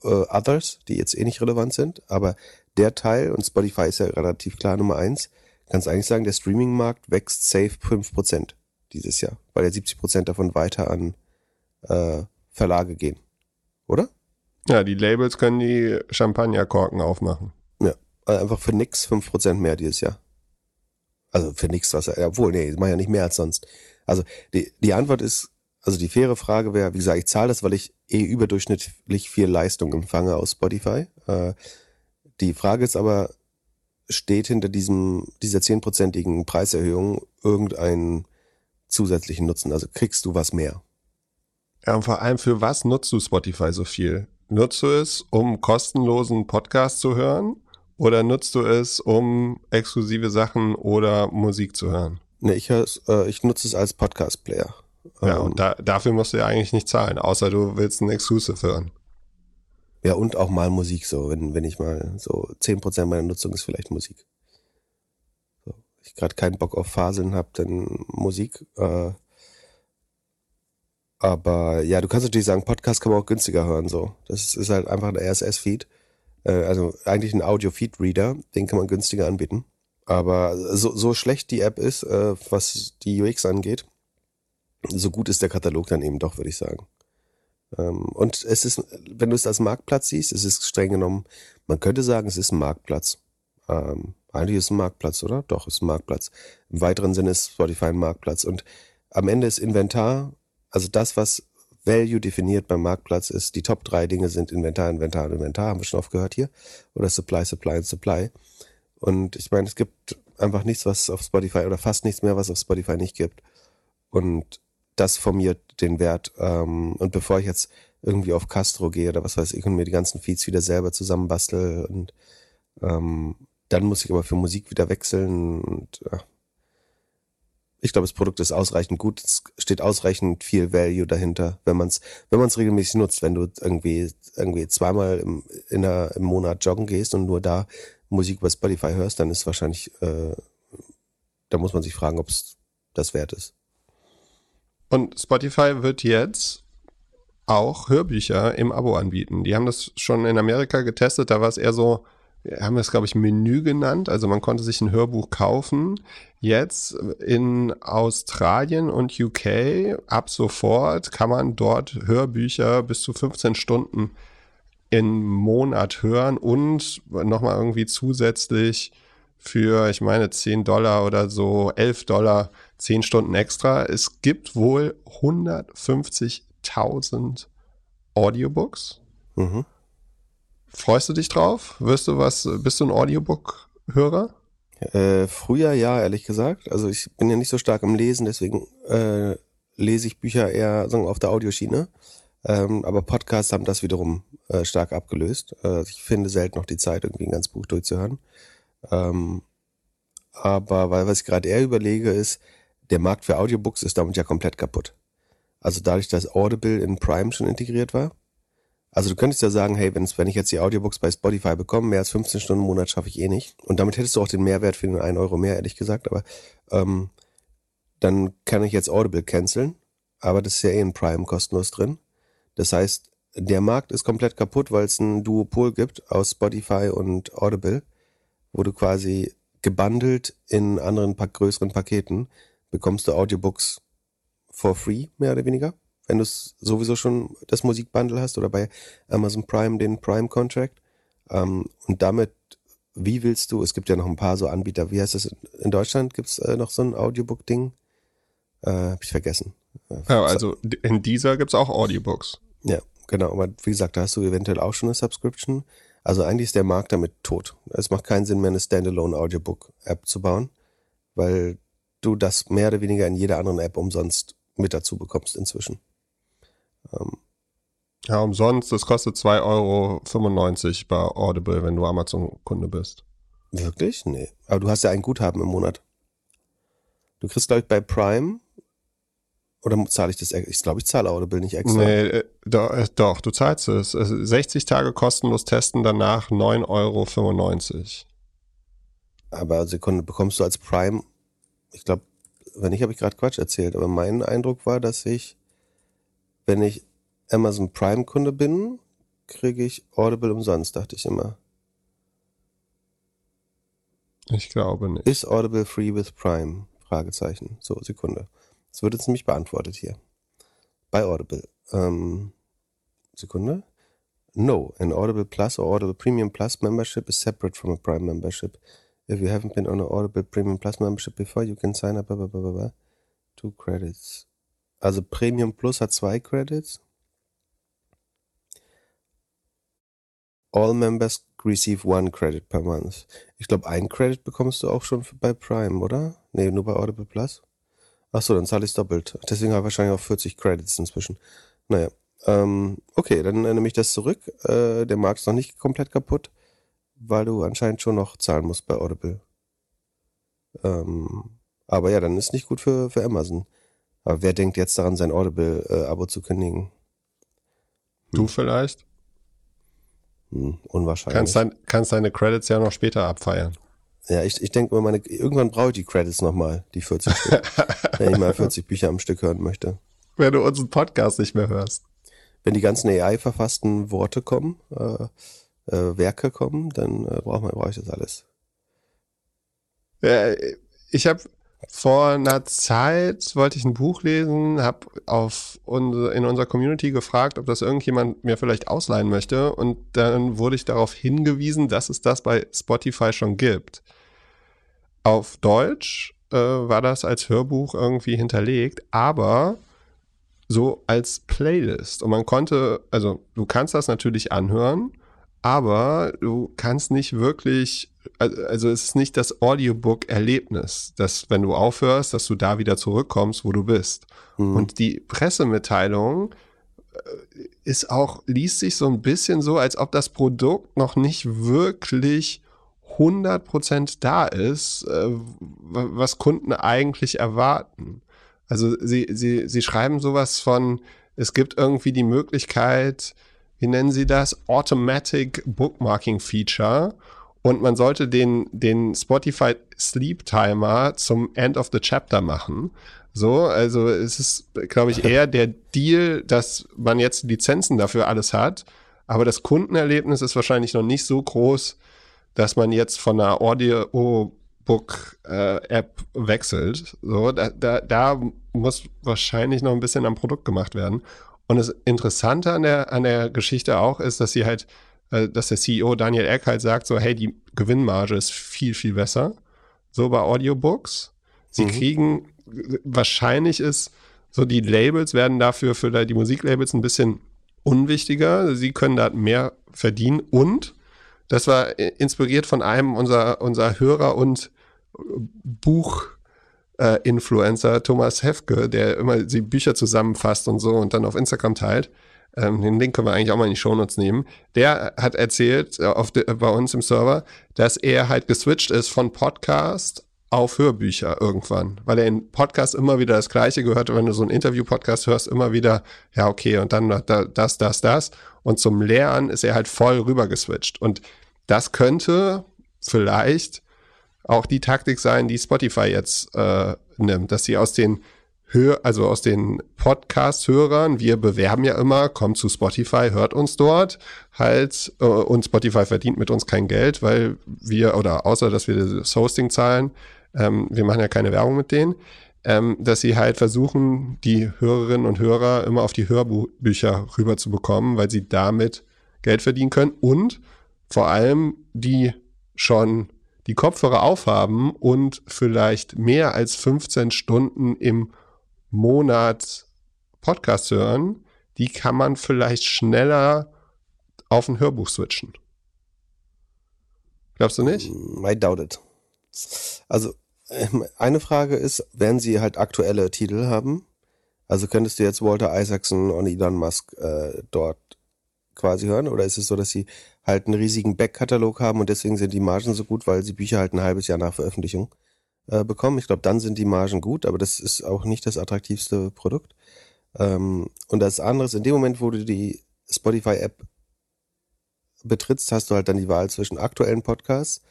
S2: äh, Others, die jetzt eh nicht relevant sind, aber der Teil, und Spotify ist ja relativ klar Nummer eins, kannst eigentlich sagen, der Streaming-Markt wächst safe 5% dieses Jahr, weil ja 70% davon weiter an äh, Verlage gehen. Oder?
S1: Ja, die Labels können die Champagnerkorken aufmachen.
S2: Ja, also einfach für nix 5% mehr dieses Jahr. Also für nix, was, obwohl, nee, ich mache ja nicht mehr als sonst. Also die, die Antwort ist, also die faire Frage wäre, wie gesagt, ich zahle das, weil ich eh überdurchschnittlich viel Leistung empfange aus Spotify. Äh, die Frage ist aber, steht hinter diesem, dieser zehnprozentigen Preiserhöhung irgendeinen zusätzlichen Nutzen? Also kriegst du was mehr?
S1: Ja, und vor allem für was nutzt du Spotify so viel? Nutzt du es, um kostenlosen Podcast zu hören? Oder nutzt du es, um exklusive Sachen oder Musik zu hören?
S2: Nee, ich, äh, ich nutze es als Podcast-Player.
S1: Ja, ähm, und da, dafür musst du ja eigentlich nicht zahlen, außer du willst ein Exclusive hören.
S2: Ja, und auch mal Musik so, wenn, wenn ich mal so zehn Prozent meiner Nutzung ist vielleicht Musik. So, ich gerade keinen Bock auf Faseln habe, dann Musik. Äh, aber ja, du kannst natürlich sagen, Podcast kann man auch günstiger hören. So, das ist halt einfach ein RSS-Feed, äh, also eigentlich ein Audio-Feed-Reader, den kann man günstiger anbieten. Aber so, so schlecht die App ist, äh, was die UX angeht, so gut ist der Katalog dann eben doch, würde ich sagen. Ähm, und es ist, wenn du es als Marktplatz siehst, es ist streng genommen, man könnte sagen, es ist ein Marktplatz. Ähm, eigentlich ist es ein Marktplatz, oder? Doch, es ist ein Marktplatz. Im weiteren Sinne ist Spotify ein Marktplatz. Und am Ende ist Inventar also das, was, Value definiert beim Marktplatz ist, die Top drei Dinge sind Inventar, Inventar, Inventar, haben wir schon oft gehört hier, oder Supply, Supply und Supply. Und ich meine, es gibt einfach nichts, was auf Spotify oder fast nichts mehr, was auf Spotify nicht gibt. Und das formiert den Wert. Ähm, und bevor ich jetzt irgendwie auf Castro gehe oder was weiß ich und mir die ganzen Feeds wieder selber zusammenbastel und ähm, dann muss ich aber für Musik wieder wechseln und ja. Ich glaube, das Produkt ist ausreichend gut. Es steht ausreichend viel Value dahinter, wenn man es wenn man regelmäßig nutzt. Wenn du irgendwie irgendwie zweimal im, in einer, im Monat joggen gehst und nur da Musik über Spotify hörst, dann ist wahrscheinlich, äh, da muss man sich fragen, ob es das wert ist.
S1: Und Spotify wird jetzt auch Hörbücher im Abo anbieten. Die haben das schon in Amerika getestet, da war es eher so, haben wir es, glaube ich, Menü genannt. Also man konnte sich ein Hörbuch kaufen. Jetzt in Australien und UK ab sofort kann man dort Hörbücher bis zu 15 Stunden im Monat hören und nochmal irgendwie zusätzlich für, ich meine, 10 Dollar oder so, 11 Dollar, 10 Stunden extra. Es gibt wohl 150.000 Audiobooks. Mhm. Freust du dich drauf? Wirst du was, bist du ein Audiobook-Hörer?
S2: Äh, früher ja, ehrlich gesagt. Also ich bin ja nicht so stark im Lesen, deswegen äh, lese ich Bücher eher sagen, auf der Audioschiene. Ähm, aber Podcasts haben das wiederum äh, stark abgelöst. Äh, ich finde selten noch die Zeit, irgendwie ein ganzes Buch durchzuhören. Ähm, aber weil was ich gerade eher überlege, ist, der Markt für Audiobooks ist damit ja komplett kaputt. Also dadurch, dass Audible in Prime schon integriert war. Also du könntest ja sagen, hey, wenn ich jetzt die Audiobooks bei Spotify bekomme, mehr als 15 Stunden im Monat schaffe ich eh nicht. Und damit hättest du auch den Mehrwert für den 1 Euro mehr, ehrlich gesagt. Aber ähm, dann kann ich jetzt Audible canceln. Aber das ist ja eh in Prime kostenlos drin. Das heißt, der Markt ist komplett kaputt, weil es ein Duopol gibt aus Spotify und Audible, wo du quasi gebundelt in anderen größeren Paketen bekommst du Audiobooks for free, mehr oder weniger. Wenn du sowieso schon das Musikbundle hast oder bei Amazon Prime den Prime Contract. Ähm, und damit, wie willst du, es gibt ja noch ein paar so Anbieter, wie heißt das in Deutschland? Gibt es äh, noch so ein Audiobook-Ding? Äh, hab ich vergessen.
S1: Ja, also in dieser gibt es auch Audiobooks.
S2: Ja, genau. Aber wie gesagt, da hast du eventuell auch schon eine Subscription. Also eigentlich ist der Markt damit tot. Es macht keinen Sinn mehr, eine Standalone Audiobook App zu bauen, weil du das mehr oder weniger in jeder anderen App umsonst mit dazu bekommst inzwischen.
S1: Ähm. Ja, umsonst. Das kostet 2,95 Euro bei Audible, wenn du Amazon-Kunde bist.
S2: Wirklich? Nee. Aber du hast ja ein Guthaben im Monat. Du kriegst, glaube ich, bei Prime oder zahle ich das? Ich glaube, ich zahle Audible nicht extra.
S1: Nee, äh, doch, äh, doch, du zahlst es. 60 Tage kostenlos testen, danach 9,95 Euro.
S2: Aber Sekunde, bekommst du als Prime, ich glaube, wenn nicht, habe ich gerade Quatsch erzählt, aber mein Eindruck war, dass ich, wenn ich Amazon Prime-Kunde bin, kriege ich Audible umsonst, dachte ich immer.
S1: Ich glaube nicht.
S2: Ist Audible free with Prime? Fragezeichen. So, Sekunde. Das wird jetzt nämlich beantwortet hier. Bei Audible. Ähm, Sekunde. No, an Audible Plus or Audible Premium Plus membership is separate from a Prime membership. If you haven't been on an Audible Premium Plus membership before, you can sign up. Blah, blah, blah, blah. Two credits. Also Premium Plus hat zwei Credits. All members receive one credit per month. Ich glaube, ein Credit bekommst du auch schon bei Prime, oder? Nee, nur bei Audible Plus. Ach so, dann zahle ich doppelt. Deswegen habe ich wahrscheinlich auch 40 Credits inzwischen. Naja. Ähm, okay, dann nehme ich das zurück. Äh, der Markt ist noch nicht komplett kaputt, weil du anscheinend schon noch zahlen musst bei Audible. Ähm, aber ja, dann ist nicht gut für, für Amazon. Aber wer denkt jetzt daran, sein Audible-Abo zu kündigen? Hm.
S1: Du vielleicht?
S2: Hm, unwahrscheinlich.
S1: Kannst, dein, kannst deine Credits ja noch später abfeiern.
S2: Ja, ich, ich denke mal, meine, irgendwann brauche ich die Credits nochmal, die 40 Stück, wenn ich mal 40 Bücher am Stück hören möchte.
S1: Wenn du unseren Podcast nicht mehr hörst.
S2: Wenn die ganzen AI-verfassten Worte kommen, äh, äh, Werke kommen, dann äh, brauche brauch ich das alles.
S1: Ja, ich habe vor einer Zeit wollte ich ein Buch lesen, habe auf in unserer Community gefragt, ob das irgendjemand mir vielleicht ausleihen möchte und dann wurde ich darauf hingewiesen, dass es das bei Spotify schon gibt. Auf Deutsch äh, war das als Hörbuch irgendwie hinterlegt, aber so als Playlist. Und man konnte, also du kannst das natürlich anhören, aber du kannst nicht wirklich, also es ist nicht das Audiobook-Erlebnis, dass wenn du aufhörst, dass du da wieder zurückkommst, wo du bist. Mhm. Und die Pressemitteilung äh, ist auch, liest sich so ein bisschen so, als ob das Produkt noch nicht wirklich 100% da ist, äh, was Kunden eigentlich erwarten. Also sie, sie, sie schreiben sowas von, es gibt irgendwie die Möglichkeit, wie nennen sie das? Automatic Bookmarking Feature. Und man sollte den, den Spotify Sleep Timer zum End of the Chapter machen. So, also es ist, glaube ich, eher der Deal, dass man jetzt Lizenzen dafür alles hat. Aber das Kundenerlebnis ist wahrscheinlich noch nicht so groß, dass man jetzt von einer Audiobook-App äh, wechselt. So, da, da, da muss wahrscheinlich noch ein bisschen am Produkt gemacht werden. Und das Interessante an der, an der Geschichte auch ist, dass sie halt, dass der CEO Daniel Eck halt sagt, so, hey, die Gewinnmarge ist viel, viel besser. So bei Audiobooks. Sie mhm. kriegen, wahrscheinlich ist, so die Labels werden dafür für die Musiklabels ein bisschen unwichtiger. Sie können da mehr verdienen und das war inspiriert von einem unserer, unserer Hörer und Buch, äh, Influencer Thomas Hefke, der immer die Bücher zusammenfasst und so und dann auf Instagram teilt. Ähm, den Link können wir eigentlich auch mal in die Shownotes nehmen. Der hat erzählt äh, auf de, bei uns im Server, dass er halt geswitcht ist von Podcast auf Hörbücher irgendwann, weil er in Podcast immer wieder das Gleiche gehört. Wenn du so einen Interview-Podcast hörst, immer wieder, ja, okay, und dann das, das, das. Und zum Lernen ist er halt voll rüber geswitcht. Und das könnte vielleicht auch die Taktik sein, die Spotify jetzt äh, nimmt, dass sie aus den Hör also aus den Podcast-Hörern, wir bewerben ja immer, kommt zu Spotify, hört uns dort. Halt äh, und Spotify verdient mit uns kein Geld, weil wir, oder außer dass wir das Hosting zahlen, ähm, wir machen ja keine Werbung mit denen, ähm, dass sie halt versuchen, die Hörerinnen und Hörer immer auf die Hörbücher rüber zu bekommen, weil sie damit Geld verdienen können und vor allem die schon die Kopfhörer aufhaben und vielleicht mehr als 15 Stunden im Monat Podcast hören, die kann man vielleicht schneller auf ein Hörbuch switchen. Glaubst du nicht?
S2: Mm, I doubt it. Also, ähm, eine Frage ist, werden sie halt aktuelle Titel haben? Also könntest du jetzt Walter Isaacson und Elon Musk äh, dort quasi hören? Oder ist es so, dass sie halt einen riesigen Backkatalog haben und deswegen sind die Margen so gut, weil sie Bücher halt ein halbes Jahr nach Veröffentlichung äh, bekommen. Ich glaube, dann sind die Margen gut, aber das ist auch nicht das attraktivste Produkt. Ähm, und das andere ist, in dem Moment, wo du die Spotify-App betrittst, hast du halt dann die Wahl zwischen aktuellen Podcasts,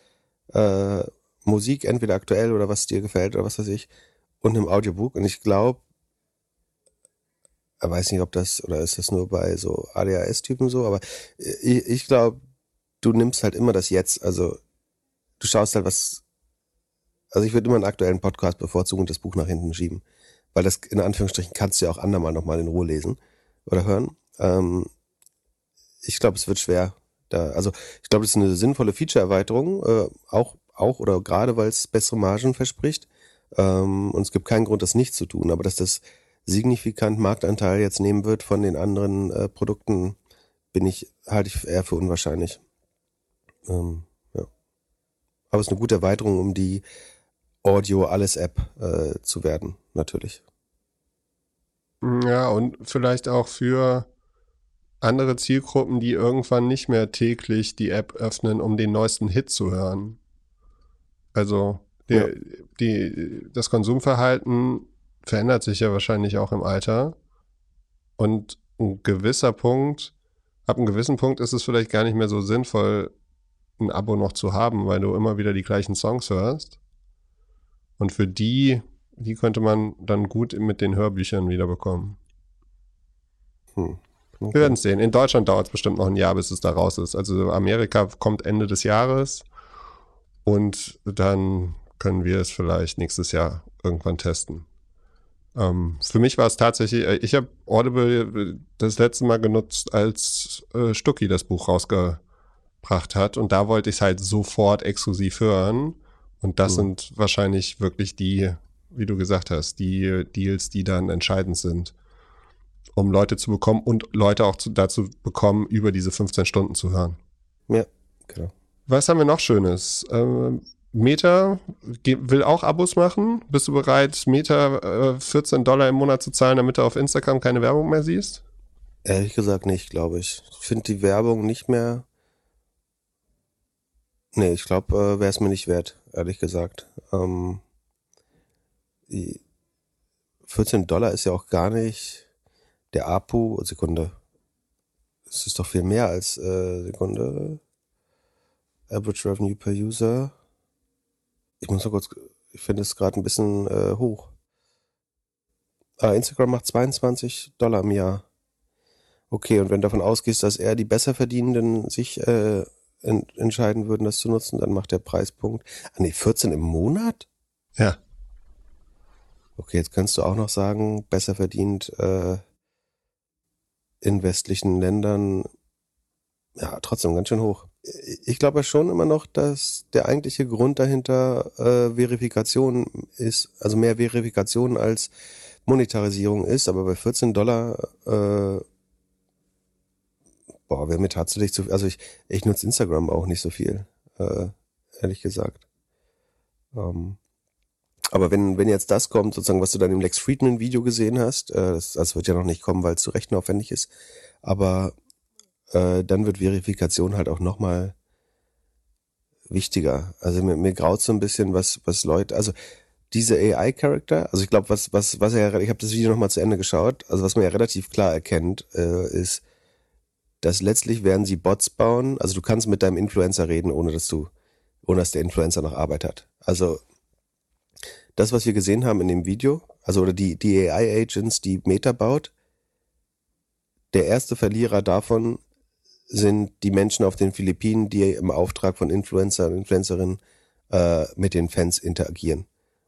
S2: äh, Musik, entweder aktuell oder was dir gefällt oder was weiß ich, und einem Audiobook. Und ich glaube, ich weiß nicht, ob das, oder ist das nur bei so ADHS-Typen so, aber ich, ich glaube, du nimmst halt immer das Jetzt. Also du schaust halt, was. Also ich würde immer einen aktuellen Podcast bevorzugen und das Buch nach hinten schieben. Weil das in Anführungsstrichen kannst du ja auch andermal nochmal in Ruhe lesen oder hören. Ähm, ich glaube, es wird schwer. Da, also ich glaube, das ist eine sinnvolle Feature-Erweiterung, äh, auch, auch oder gerade weil es bessere Margen verspricht. Ähm, und es gibt keinen Grund, das nicht zu tun. Aber dass das signifikant Marktanteil jetzt nehmen wird von den anderen äh, Produkten, bin ich, halte ich eher für unwahrscheinlich. Ähm, ja. Aber es ist eine gute Erweiterung, um die Audio Alles App äh, zu werden, natürlich.
S1: Ja, und vielleicht auch für andere Zielgruppen, die irgendwann nicht mehr täglich die App öffnen, um den neuesten Hit zu hören. Also der, ja. die, das Konsumverhalten verändert sich ja wahrscheinlich auch im Alter. Und ein gewisser Punkt, ab einem gewissen Punkt ist es vielleicht gar nicht mehr so sinnvoll, ein Abo noch zu haben, weil du immer wieder die gleichen Songs hörst. Und für die, die könnte man dann gut mit den Hörbüchern wiederbekommen. Hm. Okay. Wir werden es sehen. In Deutschland dauert es bestimmt noch ein Jahr, bis es da raus ist. Also Amerika kommt Ende des Jahres und dann können wir es vielleicht nächstes Jahr irgendwann testen. Ähm, für mich war es tatsächlich, äh, ich habe Audible äh, das letzte Mal genutzt, als äh, Stucki das Buch rausgebracht hat. Und da wollte ich es halt sofort exklusiv hören. Und das mhm. sind wahrscheinlich wirklich die, wie du gesagt hast, die Deals, die dann entscheidend sind. um Leute zu bekommen und Leute auch zu, dazu bekommen, über diese 15 Stunden zu hören.
S2: Ja, genau.
S1: Was haben wir noch Schönes? Ähm, Meta will auch Abos machen. Bist du bereit, Meta äh, 14 Dollar im Monat zu zahlen, damit du auf Instagram keine Werbung mehr siehst?
S2: Ehrlich gesagt nicht, glaube ich. Ich finde die Werbung nicht mehr. Nee, ich glaube, äh, wäre es mir nicht wert, ehrlich gesagt. Ähm, 14 Dollar ist ja auch gar nicht der APU. Sekunde. Es ist doch viel mehr als äh, Sekunde. Average Revenue per User. Ich muss noch kurz, ich finde es gerade ein bisschen äh, hoch. Ah, Instagram macht 22 Dollar im Jahr. Okay, und wenn davon ausgehst, dass eher die Besserverdienenden sich äh, ent entscheiden würden, das zu nutzen, dann macht der Preispunkt. Ah nee, 14 im Monat?
S1: Ja.
S2: Okay, jetzt kannst du auch noch sagen, besser verdient äh, in westlichen Ländern. Ja, trotzdem ganz schön hoch ich glaube schon immer noch, dass der eigentliche Grund dahinter äh, Verifikation ist, also mehr Verifikation als Monetarisierung ist, aber bei 14 Dollar, äh, boah, wäre mir tatsächlich zu viel, also ich, ich nutze Instagram auch nicht so viel, äh, ehrlich gesagt. Ähm, aber wenn, wenn jetzt das kommt, sozusagen, was du dann im Lex Friedman Video gesehen hast, äh, das, das wird ja noch nicht kommen, weil es zu rechenaufwendig ist, aber äh, dann wird Verifikation halt auch nochmal wichtiger. Also mir, mir graut so ein bisschen, was, was Leute, also diese AI-Charakter, also ich glaube, was, was, was er, ich habe das Video nochmal zu Ende geschaut, also was man ja relativ klar erkennt, äh, ist, dass letztlich werden sie Bots bauen, also du kannst mit deinem Influencer reden, ohne dass du, ohne dass der Influencer noch Arbeit hat. Also das, was wir gesehen haben in dem Video, also oder die, die AI-Agents, die Meta baut, der erste Verlierer davon sind die Menschen auf den Philippinen, die im Auftrag von Influencer und Influencerinnen äh, mit den Fans interagieren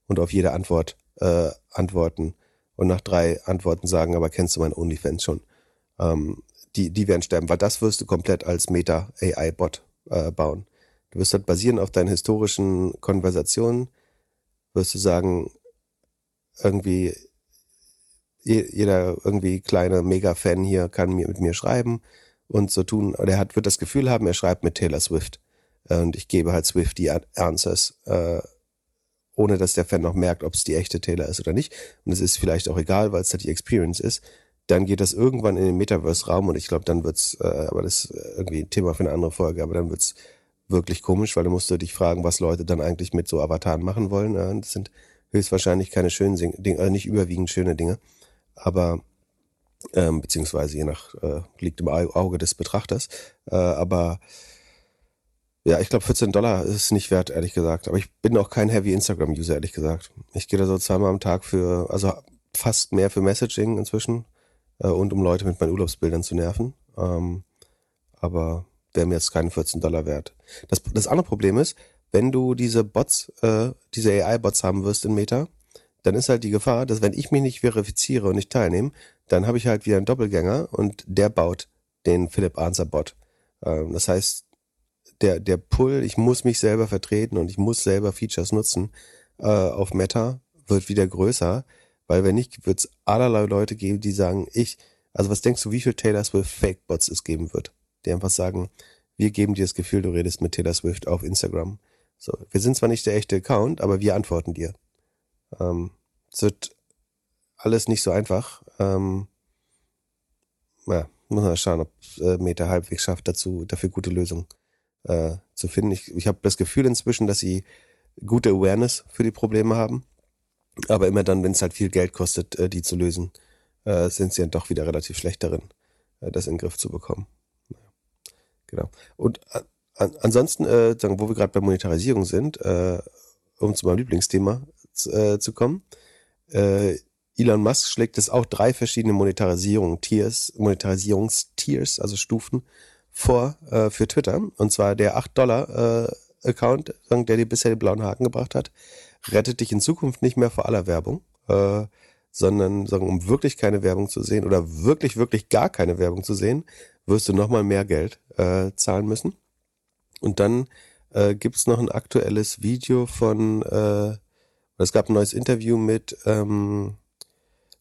S2: und auf jede Antwort äh, antworten und nach drei Antworten sagen, aber kennst du meinen OnlyFans schon? Ähm, die, die werden sterben, weil das wirst du komplett als Meta-AI-Bot äh, bauen. Du wirst halt basieren auf deinen historischen Konversationen, wirst du sagen, irgendwie jeder irgendwie kleine Mega-Fan hier kann mir mit mir schreiben und so tun, oder er hat, wird das Gefühl haben, er schreibt mit Taylor Swift. Und ich gebe halt Swift die Answers, äh, ohne dass der Fan noch merkt, ob es die echte Taylor ist oder nicht. Und es ist vielleicht auch egal, weil es halt die Experience ist. Dann geht das irgendwann in den Metaverse-Raum und ich glaube, dann wird's, äh, aber das ist irgendwie ein Thema für eine andere Folge, aber dann wird's wirklich komisch, weil du musst du dich fragen, was Leute dann eigentlich mit so Avataren machen wollen. Ja, das sind höchstwahrscheinlich keine schönen Dinge, äh, nicht überwiegend schöne Dinge. Aber ähm, beziehungsweise je nach, äh, liegt im Auge des Betrachters. Äh, aber ja, ich glaube 14 Dollar ist nicht wert, ehrlich gesagt. Aber ich bin auch kein Heavy Instagram-User, ehrlich gesagt. Ich gehe da so zweimal am Tag für, also fast mehr für Messaging inzwischen äh, und um Leute mit meinen Urlaubsbildern zu nerven. Ähm, aber wäre mir jetzt keine 14 Dollar wert. Das, das andere Problem ist, wenn du diese Bots, äh, diese AI-Bots haben wirst in Meta, dann ist halt die Gefahr, dass wenn ich mich nicht verifiziere und nicht teilnehme, dann habe ich halt wieder einen Doppelgänger und der baut den Philipp Answer Bot. Ähm, das heißt, der, der Pull, ich muss mich selber vertreten und ich muss selber Features nutzen, äh, auf Meta wird wieder größer, weil wenn nicht, wird es allerlei Leute geben, die sagen, ich, also was denkst du, wie viel Taylor Swift Fake Bots es geben wird? Die einfach sagen, wir geben dir das Gefühl, du redest mit Taylor Swift auf Instagram. So, wir sind zwar nicht der echte Account, aber wir antworten dir. Ähm, es wird alles nicht so einfach. Ähm, ja, muss man schauen, ob äh, Meta halbwegs schafft, dazu, dafür gute Lösungen äh, zu finden. Ich, ich habe das Gefühl inzwischen, dass sie gute Awareness für die Probleme haben. Aber immer dann, wenn es halt viel Geld kostet, äh, die zu lösen, äh, sind sie dann doch wieder relativ schlecht darin, äh, das in den Griff zu bekommen. Genau. Und äh, an, ansonsten, äh, sagen, wo wir gerade bei Monetarisierung sind, äh, um zu meinem Lieblingsthema äh, zu kommen, äh, Elon Musk schlägt es auch drei verschiedene Monetarisierung Tiers, Monetarisierungstiers, also Stufen vor äh, für Twitter. Und zwar der 8 Dollar äh, Account, der dir bisher den blauen Haken gebracht hat, rettet dich in Zukunft nicht mehr vor aller Werbung, äh, sondern sagen, um wirklich keine Werbung zu sehen oder wirklich, wirklich gar keine Werbung zu sehen, wirst du nochmal mehr Geld äh, zahlen müssen. Und dann äh, gibt's noch ein aktuelles Video von, äh, es gab ein neues Interview mit ähm,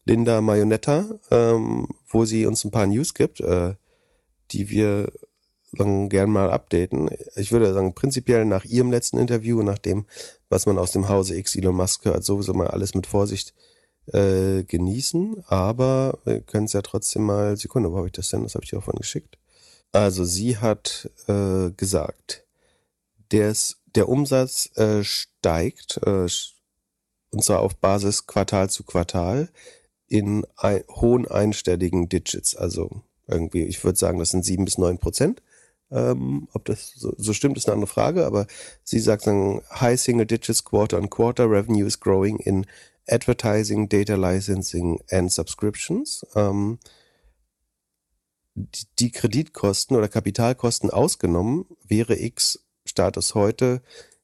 S2: Linda Marionetta, ähm, wo sie uns ein paar News gibt, äh, die wir sagen, gern mal updaten. Ich würde sagen, prinzipiell nach ihrem letzten Interview, nach dem, was man aus dem Hause X Elon Musk hört, sowieso mal alles mit Vorsicht äh, genießen. Aber wir können es ja trotzdem mal, Sekunde, wo habe ich das denn? Das habe ich dir auch von geschickt. Also sie hat äh, gesagt, des, der Umsatz äh, steigt, äh, und zwar auf Basis Quartal zu Quartal in ein, hohen einstelligen Digits. Also irgendwie, ich würde sagen, das sind sieben bis neun Prozent. Ähm, ob das so, so stimmt, ist eine andere Frage, aber sie sagt dann, high single digits quarter on quarter revenue is growing in advertising, data licensing and subscriptions. Ähm, die, Kreditkosten oder Kapitalkosten ausgenommen, wäre X Status heute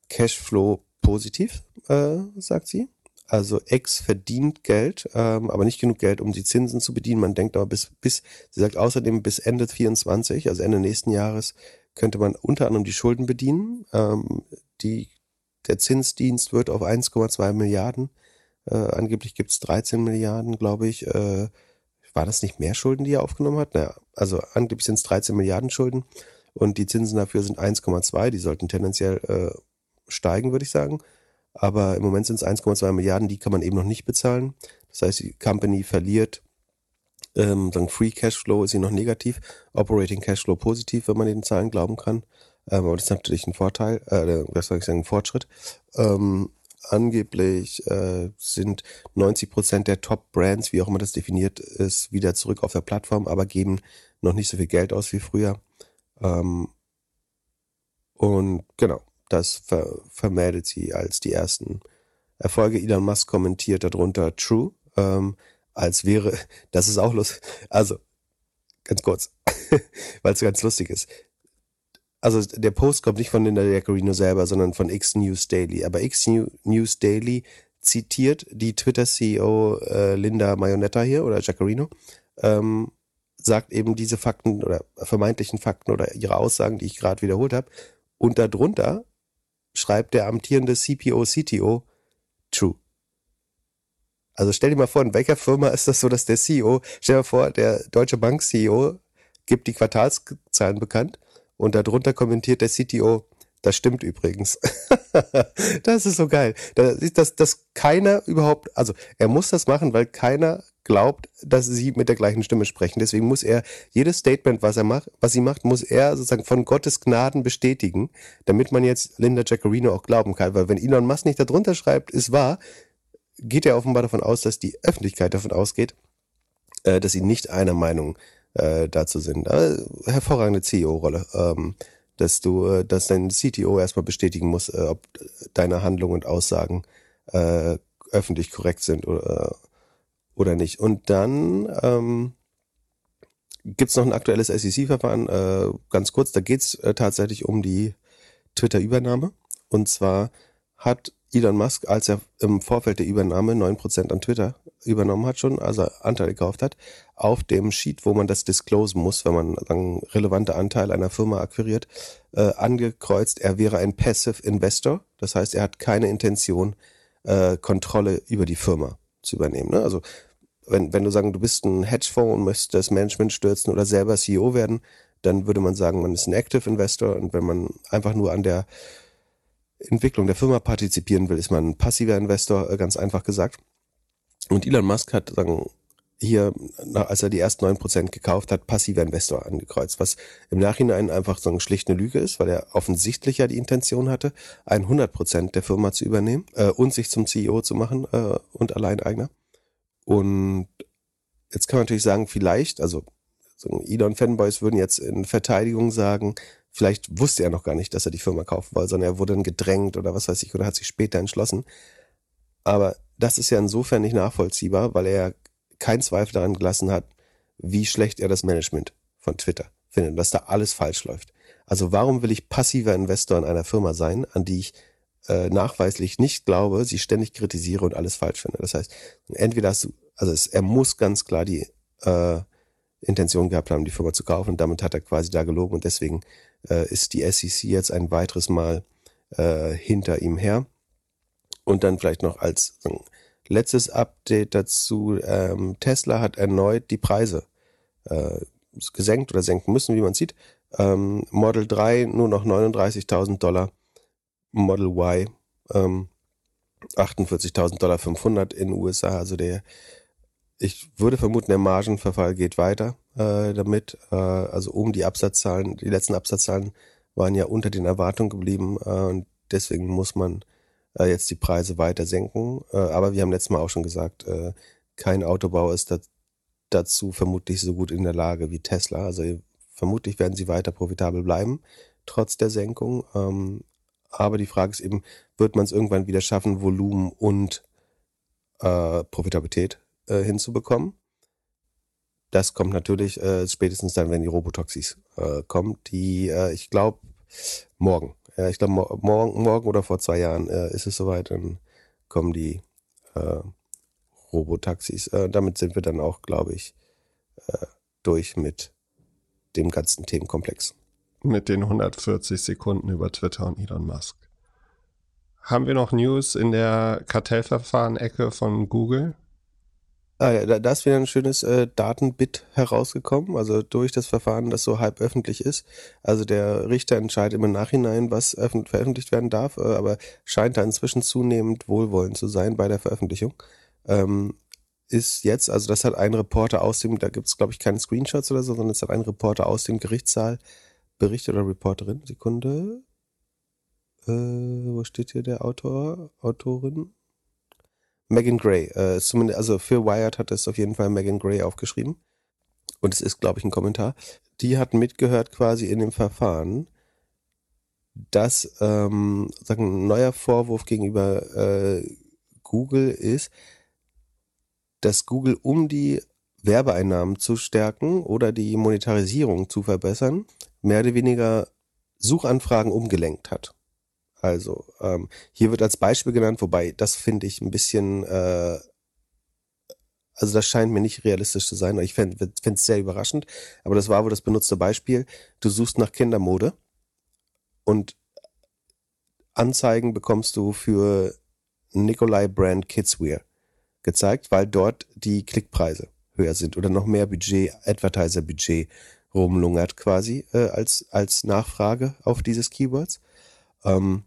S2: Cashflow positiv, äh, sagt sie. Also X verdient Geld, ähm, aber nicht genug Geld, um die Zinsen zu bedienen. Man denkt aber bis, bis, sie sagt außerdem bis Ende 24, also Ende nächsten Jahres, könnte man unter anderem die Schulden bedienen. Ähm, die, der Zinsdienst wird auf 1,2 Milliarden. Äh, angeblich gibt's 13 Milliarden, glaube ich. Äh, war das nicht mehr Schulden, die er aufgenommen hat? Naja, also angeblich sind es 13 Milliarden Schulden und die Zinsen dafür sind 1,2. Die sollten tendenziell äh, steigen, würde ich sagen aber im Moment sind es 1,2 Milliarden, die kann man eben noch nicht bezahlen. Das heißt, die Company verliert, ähm, sagen Free Cashflow ist sie noch negativ, Operating Cashflow positiv, wenn man den Zahlen glauben kann. Ähm, aber das ist natürlich ein Vorteil, äh, was soll ich sagen, ein Fortschritt. Ähm, angeblich äh, sind 90 Prozent der Top-Brands, wie auch immer das definiert ist, wieder zurück auf der Plattform, aber geben noch nicht so viel Geld aus wie früher. Ähm, und genau, das ver vermeldet sie als die ersten Erfolge. Elon Musk kommentiert darunter True, ähm, als wäre, das ist auch lustig, also ganz kurz, weil es ganz lustig ist. Also der Post kommt nicht von Linda Jaccarino selber, sondern von X News Daily. Aber X News Daily zitiert die Twitter-CEO äh, Linda Mayonetta hier oder Jaccarino, ähm, sagt eben diese Fakten oder vermeintlichen Fakten oder ihre Aussagen, die ich gerade wiederholt habe. Und darunter schreibt der amtierende CPO, CTO True. Also stell dir mal vor, in welcher Firma ist das so, dass der CEO, stell dir mal vor, der Deutsche Bank CEO gibt die Quartalszahlen bekannt und darunter kommentiert der CTO, das stimmt übrigens. das ist so geil. Das, dass, dass keiner überhaupt, also er muss das machen, weil keiner glaubt, dass sie mit der gleichen Stimme sprechen. Deswegen muss er jedes Statement, was er macht, was sie macht, muss er sozusagen von Gottes Gnaden bestätigen, damit man jetzt Linda Jaccarino auch glauben kann. Weil wenn Elon Musk nicht darunter schreibt, ist wahr, geht er offenbar davon aus, dass die Öffentlichkeit davon ausgeht, äh, dass sie nicht einer Meinung äh, dazu sind. Äh, hervorragende CEO-Rolle. Ähm, dass du, äh, dass dein CTO erstmal bestätigen muss, äh, ob deine Handlungen und Aussagen öffentlich korrekt sind oder, oder nicht. Und dann ähm, gibt noch ein aktuelles SEC-Verfahren, äh, ganz kurz, da geht's äh, tatsächlich um die Twitter-Übernahme. Und zwar hat Elon Musk, als er im Vorfeld der Übernahme neun Prozent an Twitter übernommen hat schon, also Anteile gekauft hat, auf dem Sheet, wo man das disclosen muss, wenn man einen relevante Anteil einer Firma akquiriert, äh, angekreuzt, er wäre ein Passive Investor. Das heißt, er hat keine Intention, äh, Kontrolle über die Firma zu übernehmen. Ne? Also wenn, wenn du sagen, du bist ein Hedgefonds und möchtest das Management stürzen oder selber CEO werden, dann würde man sagen, man ist ein Active Investor und wenn man einfach nur an der Entwicklung der Firma partizipieren will, ist man ein passiver Investor, äh, ganz einfach gesagt. Und Elon Musk hat sagen, hier, als er die ersten neun Prozent gekauft hat, passiver Investor angekreuzt, was im Nachhinein einfach so eine schlichte Lüge ist, weil er offensichtlich ja die Intention hatte, 100 Prozent der Firma zu übernehmen äh, und sich zum CEO zu machen äh, und Alleineigner. Und jetzt kann man natürlich sagen, vielleicht, also so Elon-Fanboys würden jetzt in Verteidigung sagen, Vielleicht wusste er noch gar nicht, dass er die Firma kaufen wollte, sondern er wurde dann gedrängt oder was weiß ich, oder hat sich später entschlossen. Aber das ist ja insofern nicht nachvollziehbar, weil er keinen Zweifel daran gelassen hat, wie schlecht er das Management von Twitter findet, dass da alles falsch läuft. Also warum will ich passiver Investor in einer Firma sein, an die ich äh, nachweislich nicht glaube, sie ständig kritisiere und alles falsch finde? Das heißt, entweder hast du, also es, er muss ganz klar die äh, Intention gehabt haben, die Firma zu kaufen und damit hat er quasi da gelogen und deswegen äh, ist die SEC jetzt ein weiteres Mal äh, hinter ihm her. Und dann vielleicht noch als letztes Update dazu, ähm, Tesla hat erneut die Preise äh, gesenkt oder senken müssen, wie man sieht. Ähm, Model 3 nur noch 39.000 Dollar, Model Y ähm, 48.000 Dollar 500 in den USA. Also der, ich würde vermuten, der Margenverfall geht weiter äh, damit. Äh, also um die Absatzzahlen, die letzten Absatzzahlen waren ja unter den Erwartungen geblieben äh, und deswegen muss man äh, jetzt die Preise weiter senken. Äh, aber wir haben letztes Mal auch schon gesagt, äh, kein Autobau ist da, dazu vermutlich so gut in der Lage wie Tesla. Also vermutlich werden sie weiter profitabel bleiben, trotz der Senkung. Ähm, aber die Frage ist eben, wird man es irgendwann wieder schaffen, Volumen und äh, Profitabilität äh, hinzubekommen? Das kommt natürlich äh, spätestens dann, wenn die Robotaxis äh, kommen, die, äh, ich glaube, morgen. Ja, ich glaube, mo morgen, morgen oder vor zwei Jahren äh, ist es soweit, dann kommen die äh, Robotaxis. Äh, damit sind wir dann auch, glaube ich, äh, durch mit dem ganzen Themenkomplex.
S1: Mit den 140 Sekunden über Twitter und Elon Musk. Haben wir noch News in der Kartellverfahren-Ecke von Google?
S2: Ah ja, da, ist wieder ein schönes äh, Datenbit herausgekommen, also durch das Verfahren, das so halb öffentlich ist. Also der Richter entscheidet im Nachhinein, was veröffentlicht werden darf, äh, aber scheint da inzwischen zunehmend wohlwollend zu sein bei der Veröffentlichung. Ähm, ist jetzt, also das hat ein Reporter aus dem, da gibt es glaube ich keine Screenshots oder so, sondern es hat ein Reporter aus dem Gerichtssaal berichtet oder Reporterin. Sekunde. Äh, wo steht hier der Autor, Autorin? Megan Gray. Äh, zumindest, also für Wired hat es auf jeden Fall Megan Gray aufgeschrieben. Und es ist, glaube ich, ein Kommentar. Die hat mitgehört quasi in dem Verfahren, dass ähm, sagen, ein neuer Vorwurf gegenüber äh, Google ist, dass Google, um die Werbeeinnahmen zu stärken oder die Monetarisierung zu verbessern, mehr oder weniger Suchanfragen umgelenkt hat. Also ähm, hier wird als Beispiel genannt, wobei das finde ich ein bisschen, äh, also das scheint mir nicht realistisch zu sein. Ich finde es sehr überraschend, aber das war wohl das benutzte Beispiel. Du suchst nach Kindermode und Anzeigen bekommst du für Nikolai Brand Kidswear gezeigt, weil dort die Klickpreise höher sind oder noch mehr Budget, Advertiser-Budget rumlungert quasi äh, als, als Nachfrage auf dieses Keywords. Ähm,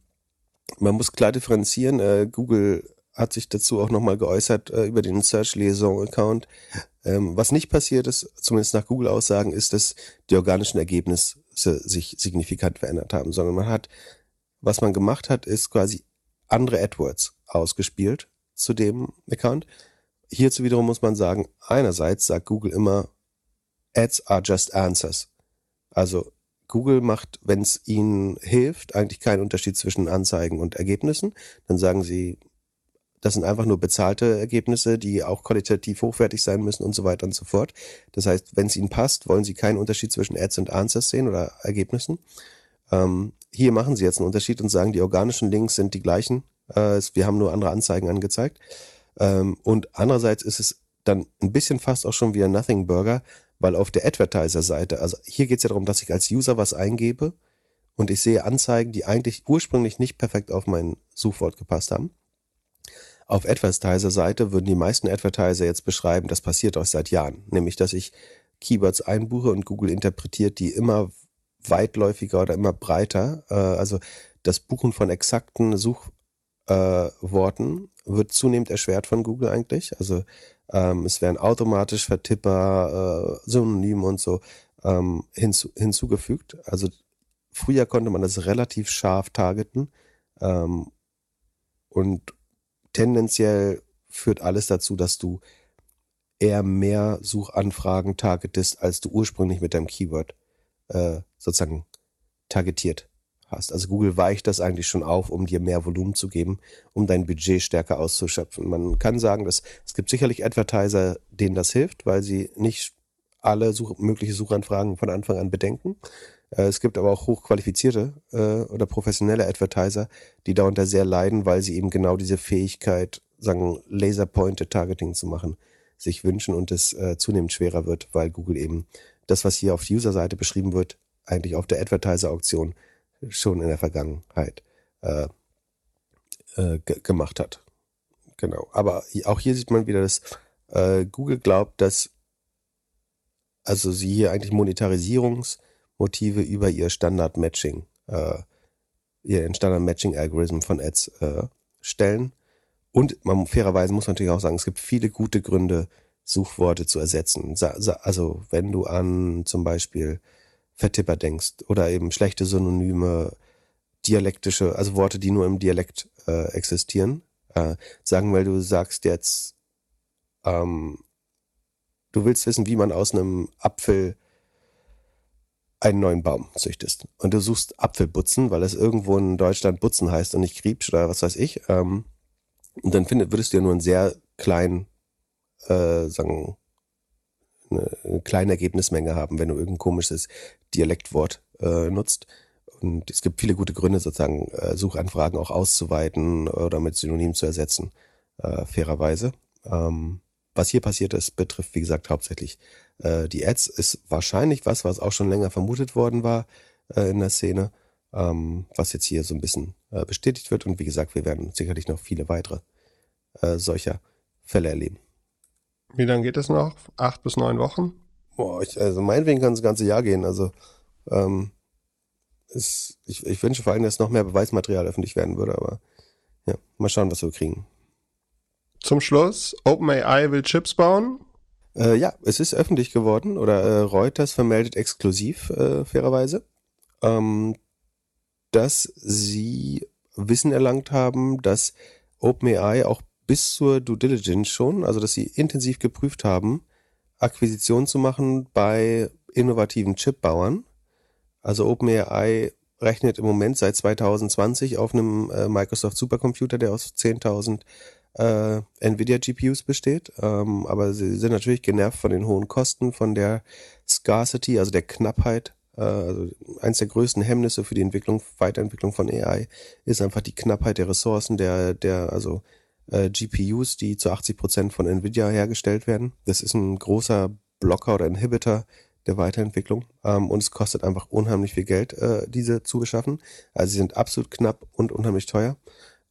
S2: man muss klar differenzieren. Äh, Google hat sich dazu auch nochmal geäußert äh, über den Search Liaison Account. Ähm, was nicht passiert ist, zumindest nach Google Aussagen, ist, dass die organischen Ergebnisse sich signifikant verändert haben, sondern man hat, was man gemacht hat, ist quasi andere AdWords ausgespielt zu dem Account. Hierzu wiederum muss man sagen, einerseits sagt Google immer, Ads are just answers. Also Google macht, wenn es ihnen hilft, eigentlich keinen Unterschied zwischen Anzeigen und Ergebnissen. Dann sagen sie, das sind einfach nur bezahlte Ergebnisse, die auch qualitativ hochwertig sein müssen und so weiter und so fort. Das heißt, wenn es ihnen passt, wollen sie keinen Unterschied zwischen Ads und Answers sehen oder Ergebnissen. Ähm, hier machen sie jetzt einen Unterschied und sagen, die organischen Links sind die gleichen. Äh, wir haben nur andere Anzeigen angezeigt. Ähm, und andererseits ist es dann ein bisschen fast auch schon wie ein Nothing Burger, weil auf der Advertiser-Seite, also hier geht es ja darum, dass ich als User was eingebe und ich sehe Anzeigen, die eigentlich ursprünglich nicht perfekt auf mein Suchwort gepasst haben. Auf Advertiser-Seite würden die meisten Advertiser jetzt beschreiben, das passiert auch seit Jahren, nämlich dass ich Keywords einbuche und Google interpretiert die immer weitläufiger oder immer breiter. Äh, also das Buchen von exakten Suchworten äh, wird zunehmend erschwert von Google eigentlich. Also ähm, es werden automatisch Vertipper, äh, Synonyme und so ähm, hinzu, hinzugefügt. Also früher konnte man das relativ scharf targeten ähm, und tendenziell führt alles dazu, dass du eher mehr Suchanfragen targetest, als du ursprünglich mit deinem Keyword äh, sozusagen targetiert hast. Also Google weicht das eigentlich schon auf, um dir mehr Volumen zu geben, um dein Budget stärker auszuschöpfen. Man kann sagen, dass es gibt sicherlich Advertiser, denen das hilft, weil sie nicht alle Such mögliche Suchanfragen von Anfang an bedenken. Äh, es gibt aber auch hochqualifizierte äh, oder professionelle Advertiser, die darunter sehr leiden, weil sie eben genau diese Fähigkeit, sagen, Laser-Pointed Targeting zu machen, sich wünschen und es äh, zunehmend schwerer wird, weil Google eben das, was hier auf die User-Seite beschrieben wird, eigentlich auf der Advertiser-Auktion schon in der Vergangenheit äh, äh, gemacht hat. Genau. Aber auch hier sieht man wieder, dass äh, Google glaubt, dass also sie hier eigentlich Monetarisierungsmotive über ihr Standard-Matching, äh, ihren Standard-Matching-Algorithm von Ads äh, stellen. Und man, fairerweise muss man natürlich auch sagen, es gibt viele gute Gründe, Suchworte zu ersetzen. Also wenn du an zum Beispiel Vertipper denkst oder eben schlechte Synonyme, dialektische, also Worte, die nur im Dialekt äh, existieren, äh, sagen, weil du sagst jetzt, ähm, du willst wissen, wie man aus einem Apfel einen neuen Baum züchtest. Und du suchst Apfelbutzen, weil es irgendwo in Deutschland Butzen heißt und nicht Kriebsch oder was weiß ich. Ähm, und dann findet, würdest du ja nur einen sehr kleinen, äh, sagen, eine, eine kleine Ergebnismenge haben, wenn du irgendein komisches Dialektwort äh, nutzt. Und es gibt viele gute Gründe, sozusagen äh, Suchanfragen auch auszuweiten oder mit Synonym zu ersetzen, äh, fairerweise. Ähm, was hier passiert ist, betrifft, wie gesagt, hauptsächlich äh, die Ads. Ist wahrscheinlich was, was auch schon länger vermutet worden war äh, in der Szene, ähm, was jetzt hier so ein bisschen äh, bestätigt wird. Und wie gesagt, wir werden sicherlich noch viele weitere äh, solcher Fälle erleben.
S1: Wie lange geht es noch? Acht bis neun Wochen?
S2: Boah, ich, also meinetwegen kann es das ganze Jahr gehen. Also ähm, ist, ich, ich wünsche vor allem, dass noch mehr Beweismaterial öffentlich werden würde, aber ja, mal schauen, was wir kriegen.
S1: Zum Schluss, OpenAI will Chips bauen.
S2: Äh, ja, es ist öffentlich geworden oder äh, Reuters vermeldet exklusiv, äh, fairerweise, ähm, dass sie Wissen erlangt haben, dass OpenAI auch bis zur Due Diligence schon, also dass sie intensiv geprüft haben, Akquisitionen zu machen bei innovativen Chipbauern also OpenAI rechnet im Moment seit 2020 auf einem äh, Microsoft Supercomputer, der aus 10.000 äh, Nvidia GPUs besteht. Ähm, aber sie sind natürlich genervt von den hohen Kosten, von der Scarcity, also der Knappheit. Äh, also eins der größten Hemmnisse für die Entwicklung, Weiterentwicklung von AI ist einfach die Knappheit der Ressourcen, der, der, also äh, GPUs, die zu 80 Prozent von Nvidia hergestellt werden. Das ist ein großer Blocker oder Inhibitor der Weiterentwicklung. Ähm, und es kostet einfach unheimlich viel Geld, äh, diese zu beschaffen. Also sie sind absolut knapp und unheimlich teuer.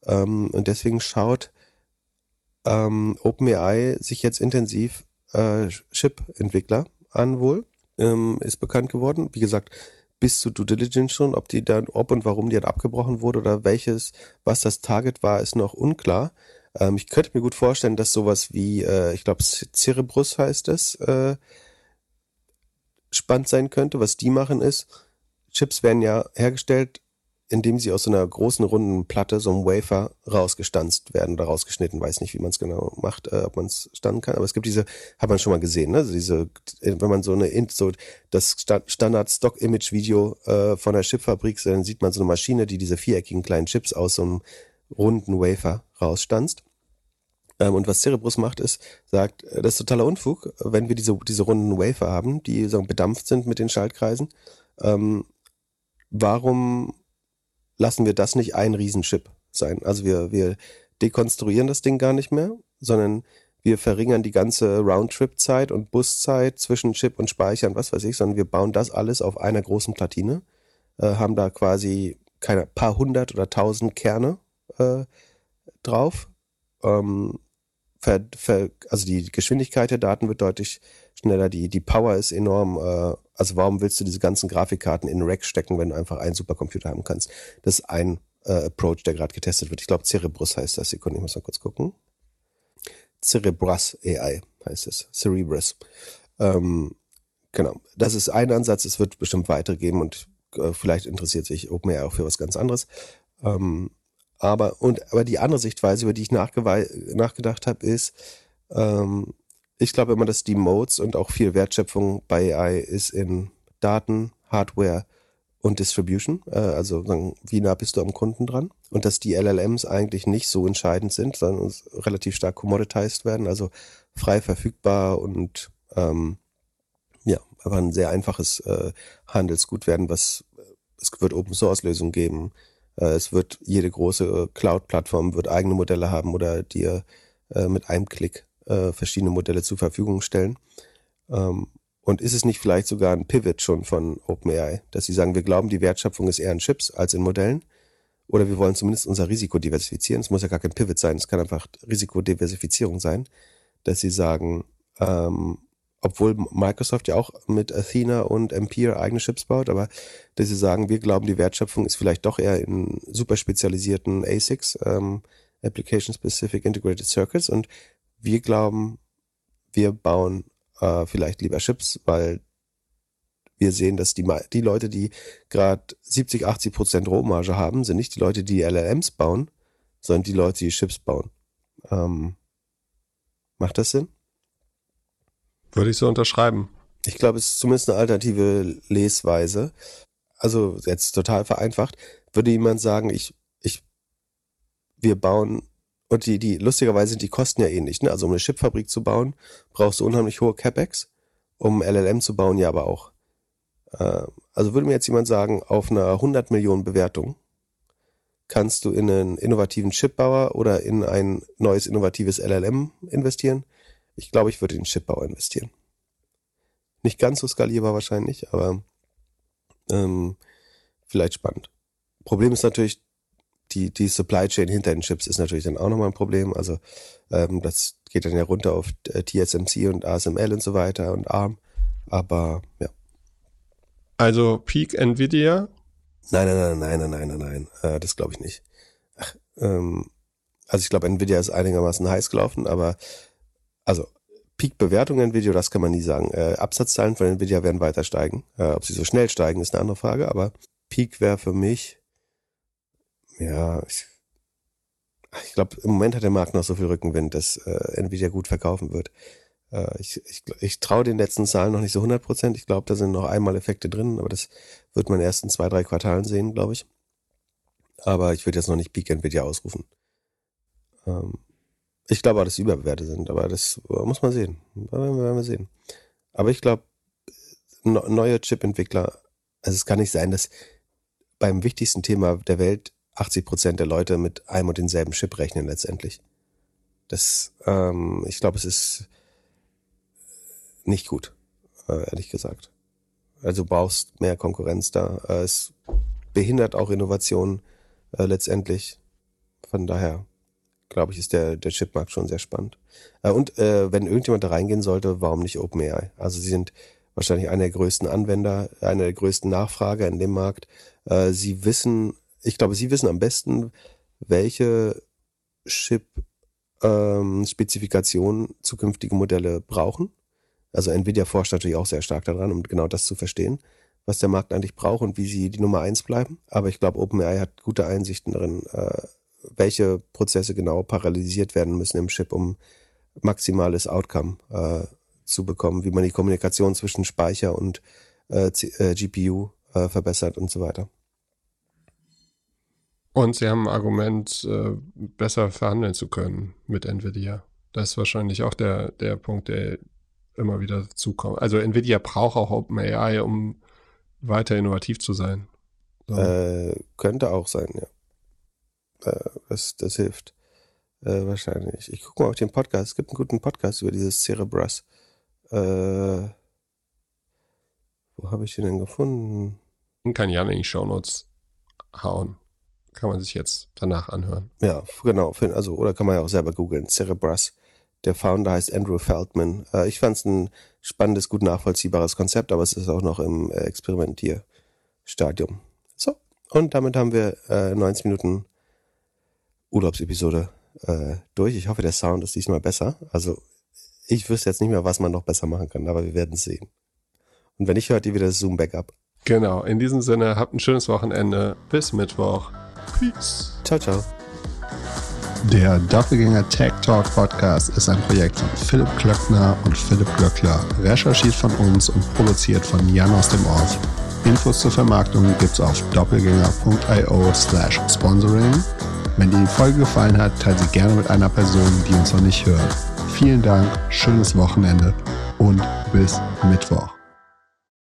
S2: Ähm, und deswegen schaut ähm, OpenAI sich jetzt intensiv äh, Chip-Entwickler an wohl. Ähm, ist bekannt geworden. Wie gesagt, bis zu Due Diligence schon, ob die dann, ob und warum die dann abgebrochen wurde oder welches, was das Target war, ist noch unklar. Ähm, ich könnte mir gut vorstellen, dass sowas wie, äh, ich glaube, Cerebrus heißt es, äh, spannend sein könnte. Was die machen ist, Chips werden ja hergestellt, indem sie aus so einer großen runden Platte, so einem Wafer, rausgestanzt werden oder rausgeschnitten. Weiß nicht, wie man es genau macht, äh, ob man es stannen kann. Aber es gibt diese, hat man schon mal gesehen, ne? Also diese, wenn man so eine, so das Standard-Stock-Image-Video äh, von der Chipfabrik, dann sieht man so eine Maschine, die diese viereckigen kleinen Chips aus so einem runden Wafer rausstanzt. Ähm, und was Cerebrus macht, ist, sagt, äh, das ist totaler Unfug, wenn wir diese, diese runden Wafer haben, die so bedampft sind mit den Schaltkreisen. Ähm, warum lassen wir das nicht ein Riesenchip sein? Also wir, wir dekonstruieren das Ding gar nicht mehr, sondern wir verringern die ganze Roundtrip-Zeit und Buszeit zwischen Chip und Speicher und was weiß ich, sondern wir bauen das alles auf einer großen Platine, äh, haben da quasi keine paar hundert oder tausend Kerne äh, drauf, ähm, ver, ver, also die Geschwindigkeit der Daten wird deutlich schneller, die, die Power ist enorm. Äh, also warum willst du diese ganzen Grafikkarten in Rack stecken, wenn du einfach einen Supercomputer haben kannst? Das ist ein äh, Approach, der gerade getestet wird. Ich glaube, Cerebrus heißt das. Sekunde, ich muss mal kurz gucken. Cerebrus AI heißt es. Cerebrus. Ähm, genau. Das ist ein Ansatz. Es wird bestimmt weitere geben und äh, vielleicht interessiert sich OpenAI auch für was ganz anderes. Ähm, aber, und, aber die andere Sichtweise, über die ich nachgedacht habe, ist, ähm, ich glaube immer, dass die Modes und auch viel Wertschöpfung bei AI ist in Daten, Hardware und Distribution. Äh, also wie nah bist du am Kunden dran? Und dass die LLMs eigentlich nicht so entscheidend sind, sondern relativ stark commoditized werden, also frei verfügbar und ähm, ja, aber ein sehr einfaches äh, Handelsgut werden, was es wird Open Source Lösungen geben, es wird jede große äh, Cloud-Plattform wird eigene Modelle haben oder dir äh, mit einem Klick verschiedene Modelle zur Verfügung stellen. Ähm, und ist es nicht vielleicht sogar ein Pivot schon von OpenAI, dass sie sagen, wir glauben, die Wertschöpfung ist eher in Chips als in Modellen. oder wir wollen zumindest unser Risiko diversifizieren. Es muss ja gar kein Pivot sein, es kann einfach Risikodiversifizierung sein, dass sie sagen, ähm, obwohl Microsoft ja auch mit Athena und Ampere eigene Chips baut, aber dass sie sagen, wir glauben, die Wertschöpfung ist vielleicht doch eher in super spezialisierten ASICs, ähm, Application Specific Integrated Circuits und wir glauben, wir bauen äh, vielleicht lieber Chips, weil wir sehen, dass die, die Leute, die gerade 70, 80 Prozent Rohmarge haben, sind nicht die Leute, die LLMs bauen, sondern die Leute, die Chips bauen. Ähm, macht das Sinn?
S1: Würde ich so unterschreiben.
S2: Ich glaube, es ist zumindest eine alternative Lesweise. Also jetzt total vereinfacht. Würde jemand sagen, ich, ich, wir bauen, und die, die, lustigerweise sind die Kosten ja ähnlich, ne? Also um eine Chipfabrik zu bauen, brauchst du unheimlich hohe CapEx. Um LLM zu bauen, ja aber auch. Äh, also würde mir jetzt jemand sagen, auf einer 100 Millionen Bewertung kannst du in einen innovativen Chipbauer oder in ein neues innovatives LLM investieren? Ich glaube, ich würde in den Chipbauer investieren. Nicht ganz so skalierbar wahrscheinlich, aber ähm, vielleicht spannend. Problem ist natürlich, die, die Supply Chain hinter den Chips ist natürlich dann auch nochmal ein Problem. Also ähm, das geht dann ja runter auf äh, TSMC und ASML und so weiter und ARM. Aber ja.
S1: Also Peak Nvidia?
S2: Nein, nein, nein, nein, nein, nein, nein, nein. Äh, das glaube ich nicht. Ach, ähm, also ich glaube, Nvidia ist einigermaßen heiß gelaufen, aber also Peak-Bewertung Nvidia, das kann man nie sagen. Äh, Absatzzahlen von Nvidia werden weiter steigen. Äh, ob sie so schnell steigen, ist eine andere Frage, aber Peak wäre für mich, ja, ich, ich glaube, im Moment hat der Markt noch so viel Rückenwind, dass äh, Nvidia gut verkaufen wird. Äh, ich ich, ich traue den letzten Zahlen noch nicht so 100 Prozent. Ich glaube, da sind noch einmal Effekte drin, aber das wird man erst in zwei, drei Quartalen sehen, glaube ich. Aber ich würde jetzt noch nicht Peak Nvidia ausrufen. Ähm, ich glaube dass sie überbewertet sind, aber das muss man sehen. werden wir sehen. Aber ich glaube, neue Chip-Entwickler, also es kann nicht sein, dass beim wichtigsten Thema der Welt 80 Prozent der Leute mit einem und denselben Chip rechnen letztendlich. Das, ähm, ich glaube, es ist nicht gut, äh, ehrlich gesagt. Also brauchst mehr Konkurrenz da. Äh, es behindert auch Innovation äh, letztendlich. Von daher glaube ich, ist der, der Chipmarkt schon sehr spannend. Äh, und äh, wenn irgendjemand da reingehen sollte, warum nicht OpenAI? Also sie sind wahrscheinlich einer der größten Anwender, einer der größten Nachfrager in dem Markt. Äh, sie wissen, ich glaube, sie wissen am besten, welche Chip-Spezifikationen ähm, zukünftige Modelle brauchen. Also Nvidia forscht natürlich auch sehr stark daran, um genau das zu verstehen, was der Markt eigentlich braucht und wie sie die Nummer eins bleiben. Aber ich glaube, OpenAI hat gute Einsichten darin, äh, welche Prozesse genau parallelisiert werden müssen im Chip, um maximales Outcome äh, zu bekommen, wie man die Kommunikation zwischen Speicher und äh, äh, GPU äh, verbessert und so weiter.
S1: Und sie haben ein Argument, äh, besser verhandeln zu können mit Nvidia. Das ist wahrscheinlich auch der, der Punkt, der immer wieder zukommt. Also Nvidia braucht auch OpenAI, um weiter innovativ zu sein.
S2: So. Äh, könnte auch sein, ja. Äh, das, das hilft äh, wahrscheinlich. Ich gucke mal auf den Podcast. Es gibt einen guten Podcast über dieses Cerebras. Äh, wo habe ich den denn gefunden?
S1: Kann Jan in die Shownotes hauen. Kann man sich jetzt danach anhören.
S2: Ja, genau. Also, oder kann man ja auch selber googeln. Cerebras. Der Founder heißt Andrew Feldman. Äh, ich fand es ein spannendes, gut nachvollziehbares Konzept, aber es ist auch noch im äh, Experimentierstadium. So, und damit haben wir äh, 90 Minuten Urlaubsepisode äh, durch. Ich hoffe, der Sound ist diesmal besser. Also ich wüsste jetzt nicht mehr, was man noch besser machen kann, aber wir werden sehen. Und wenn nicht, hört ihr wieder das Zoom-Backup.
S1: Genau, in diesem Sinne, habt ein schönes Wochenende. Bis Mittwoch.
S2: Peace. Ciao, ciao.
S1: Der Doppelgänger Tech Talk Podcast ist ein Projekt von Philipp Klöckner und Philipp Glöckler, recherchiert von uns und produziert von Jan aus dem Ort. Infos zur Vermarktung gibt's auf doppelgänger.io slash sponsoring wenn dir die Folge gefallen hat, teile sie gerne mit einer Person, die uns noch nicht hört. Vielen Dank, schönes Wochenende und bis Mittwoch.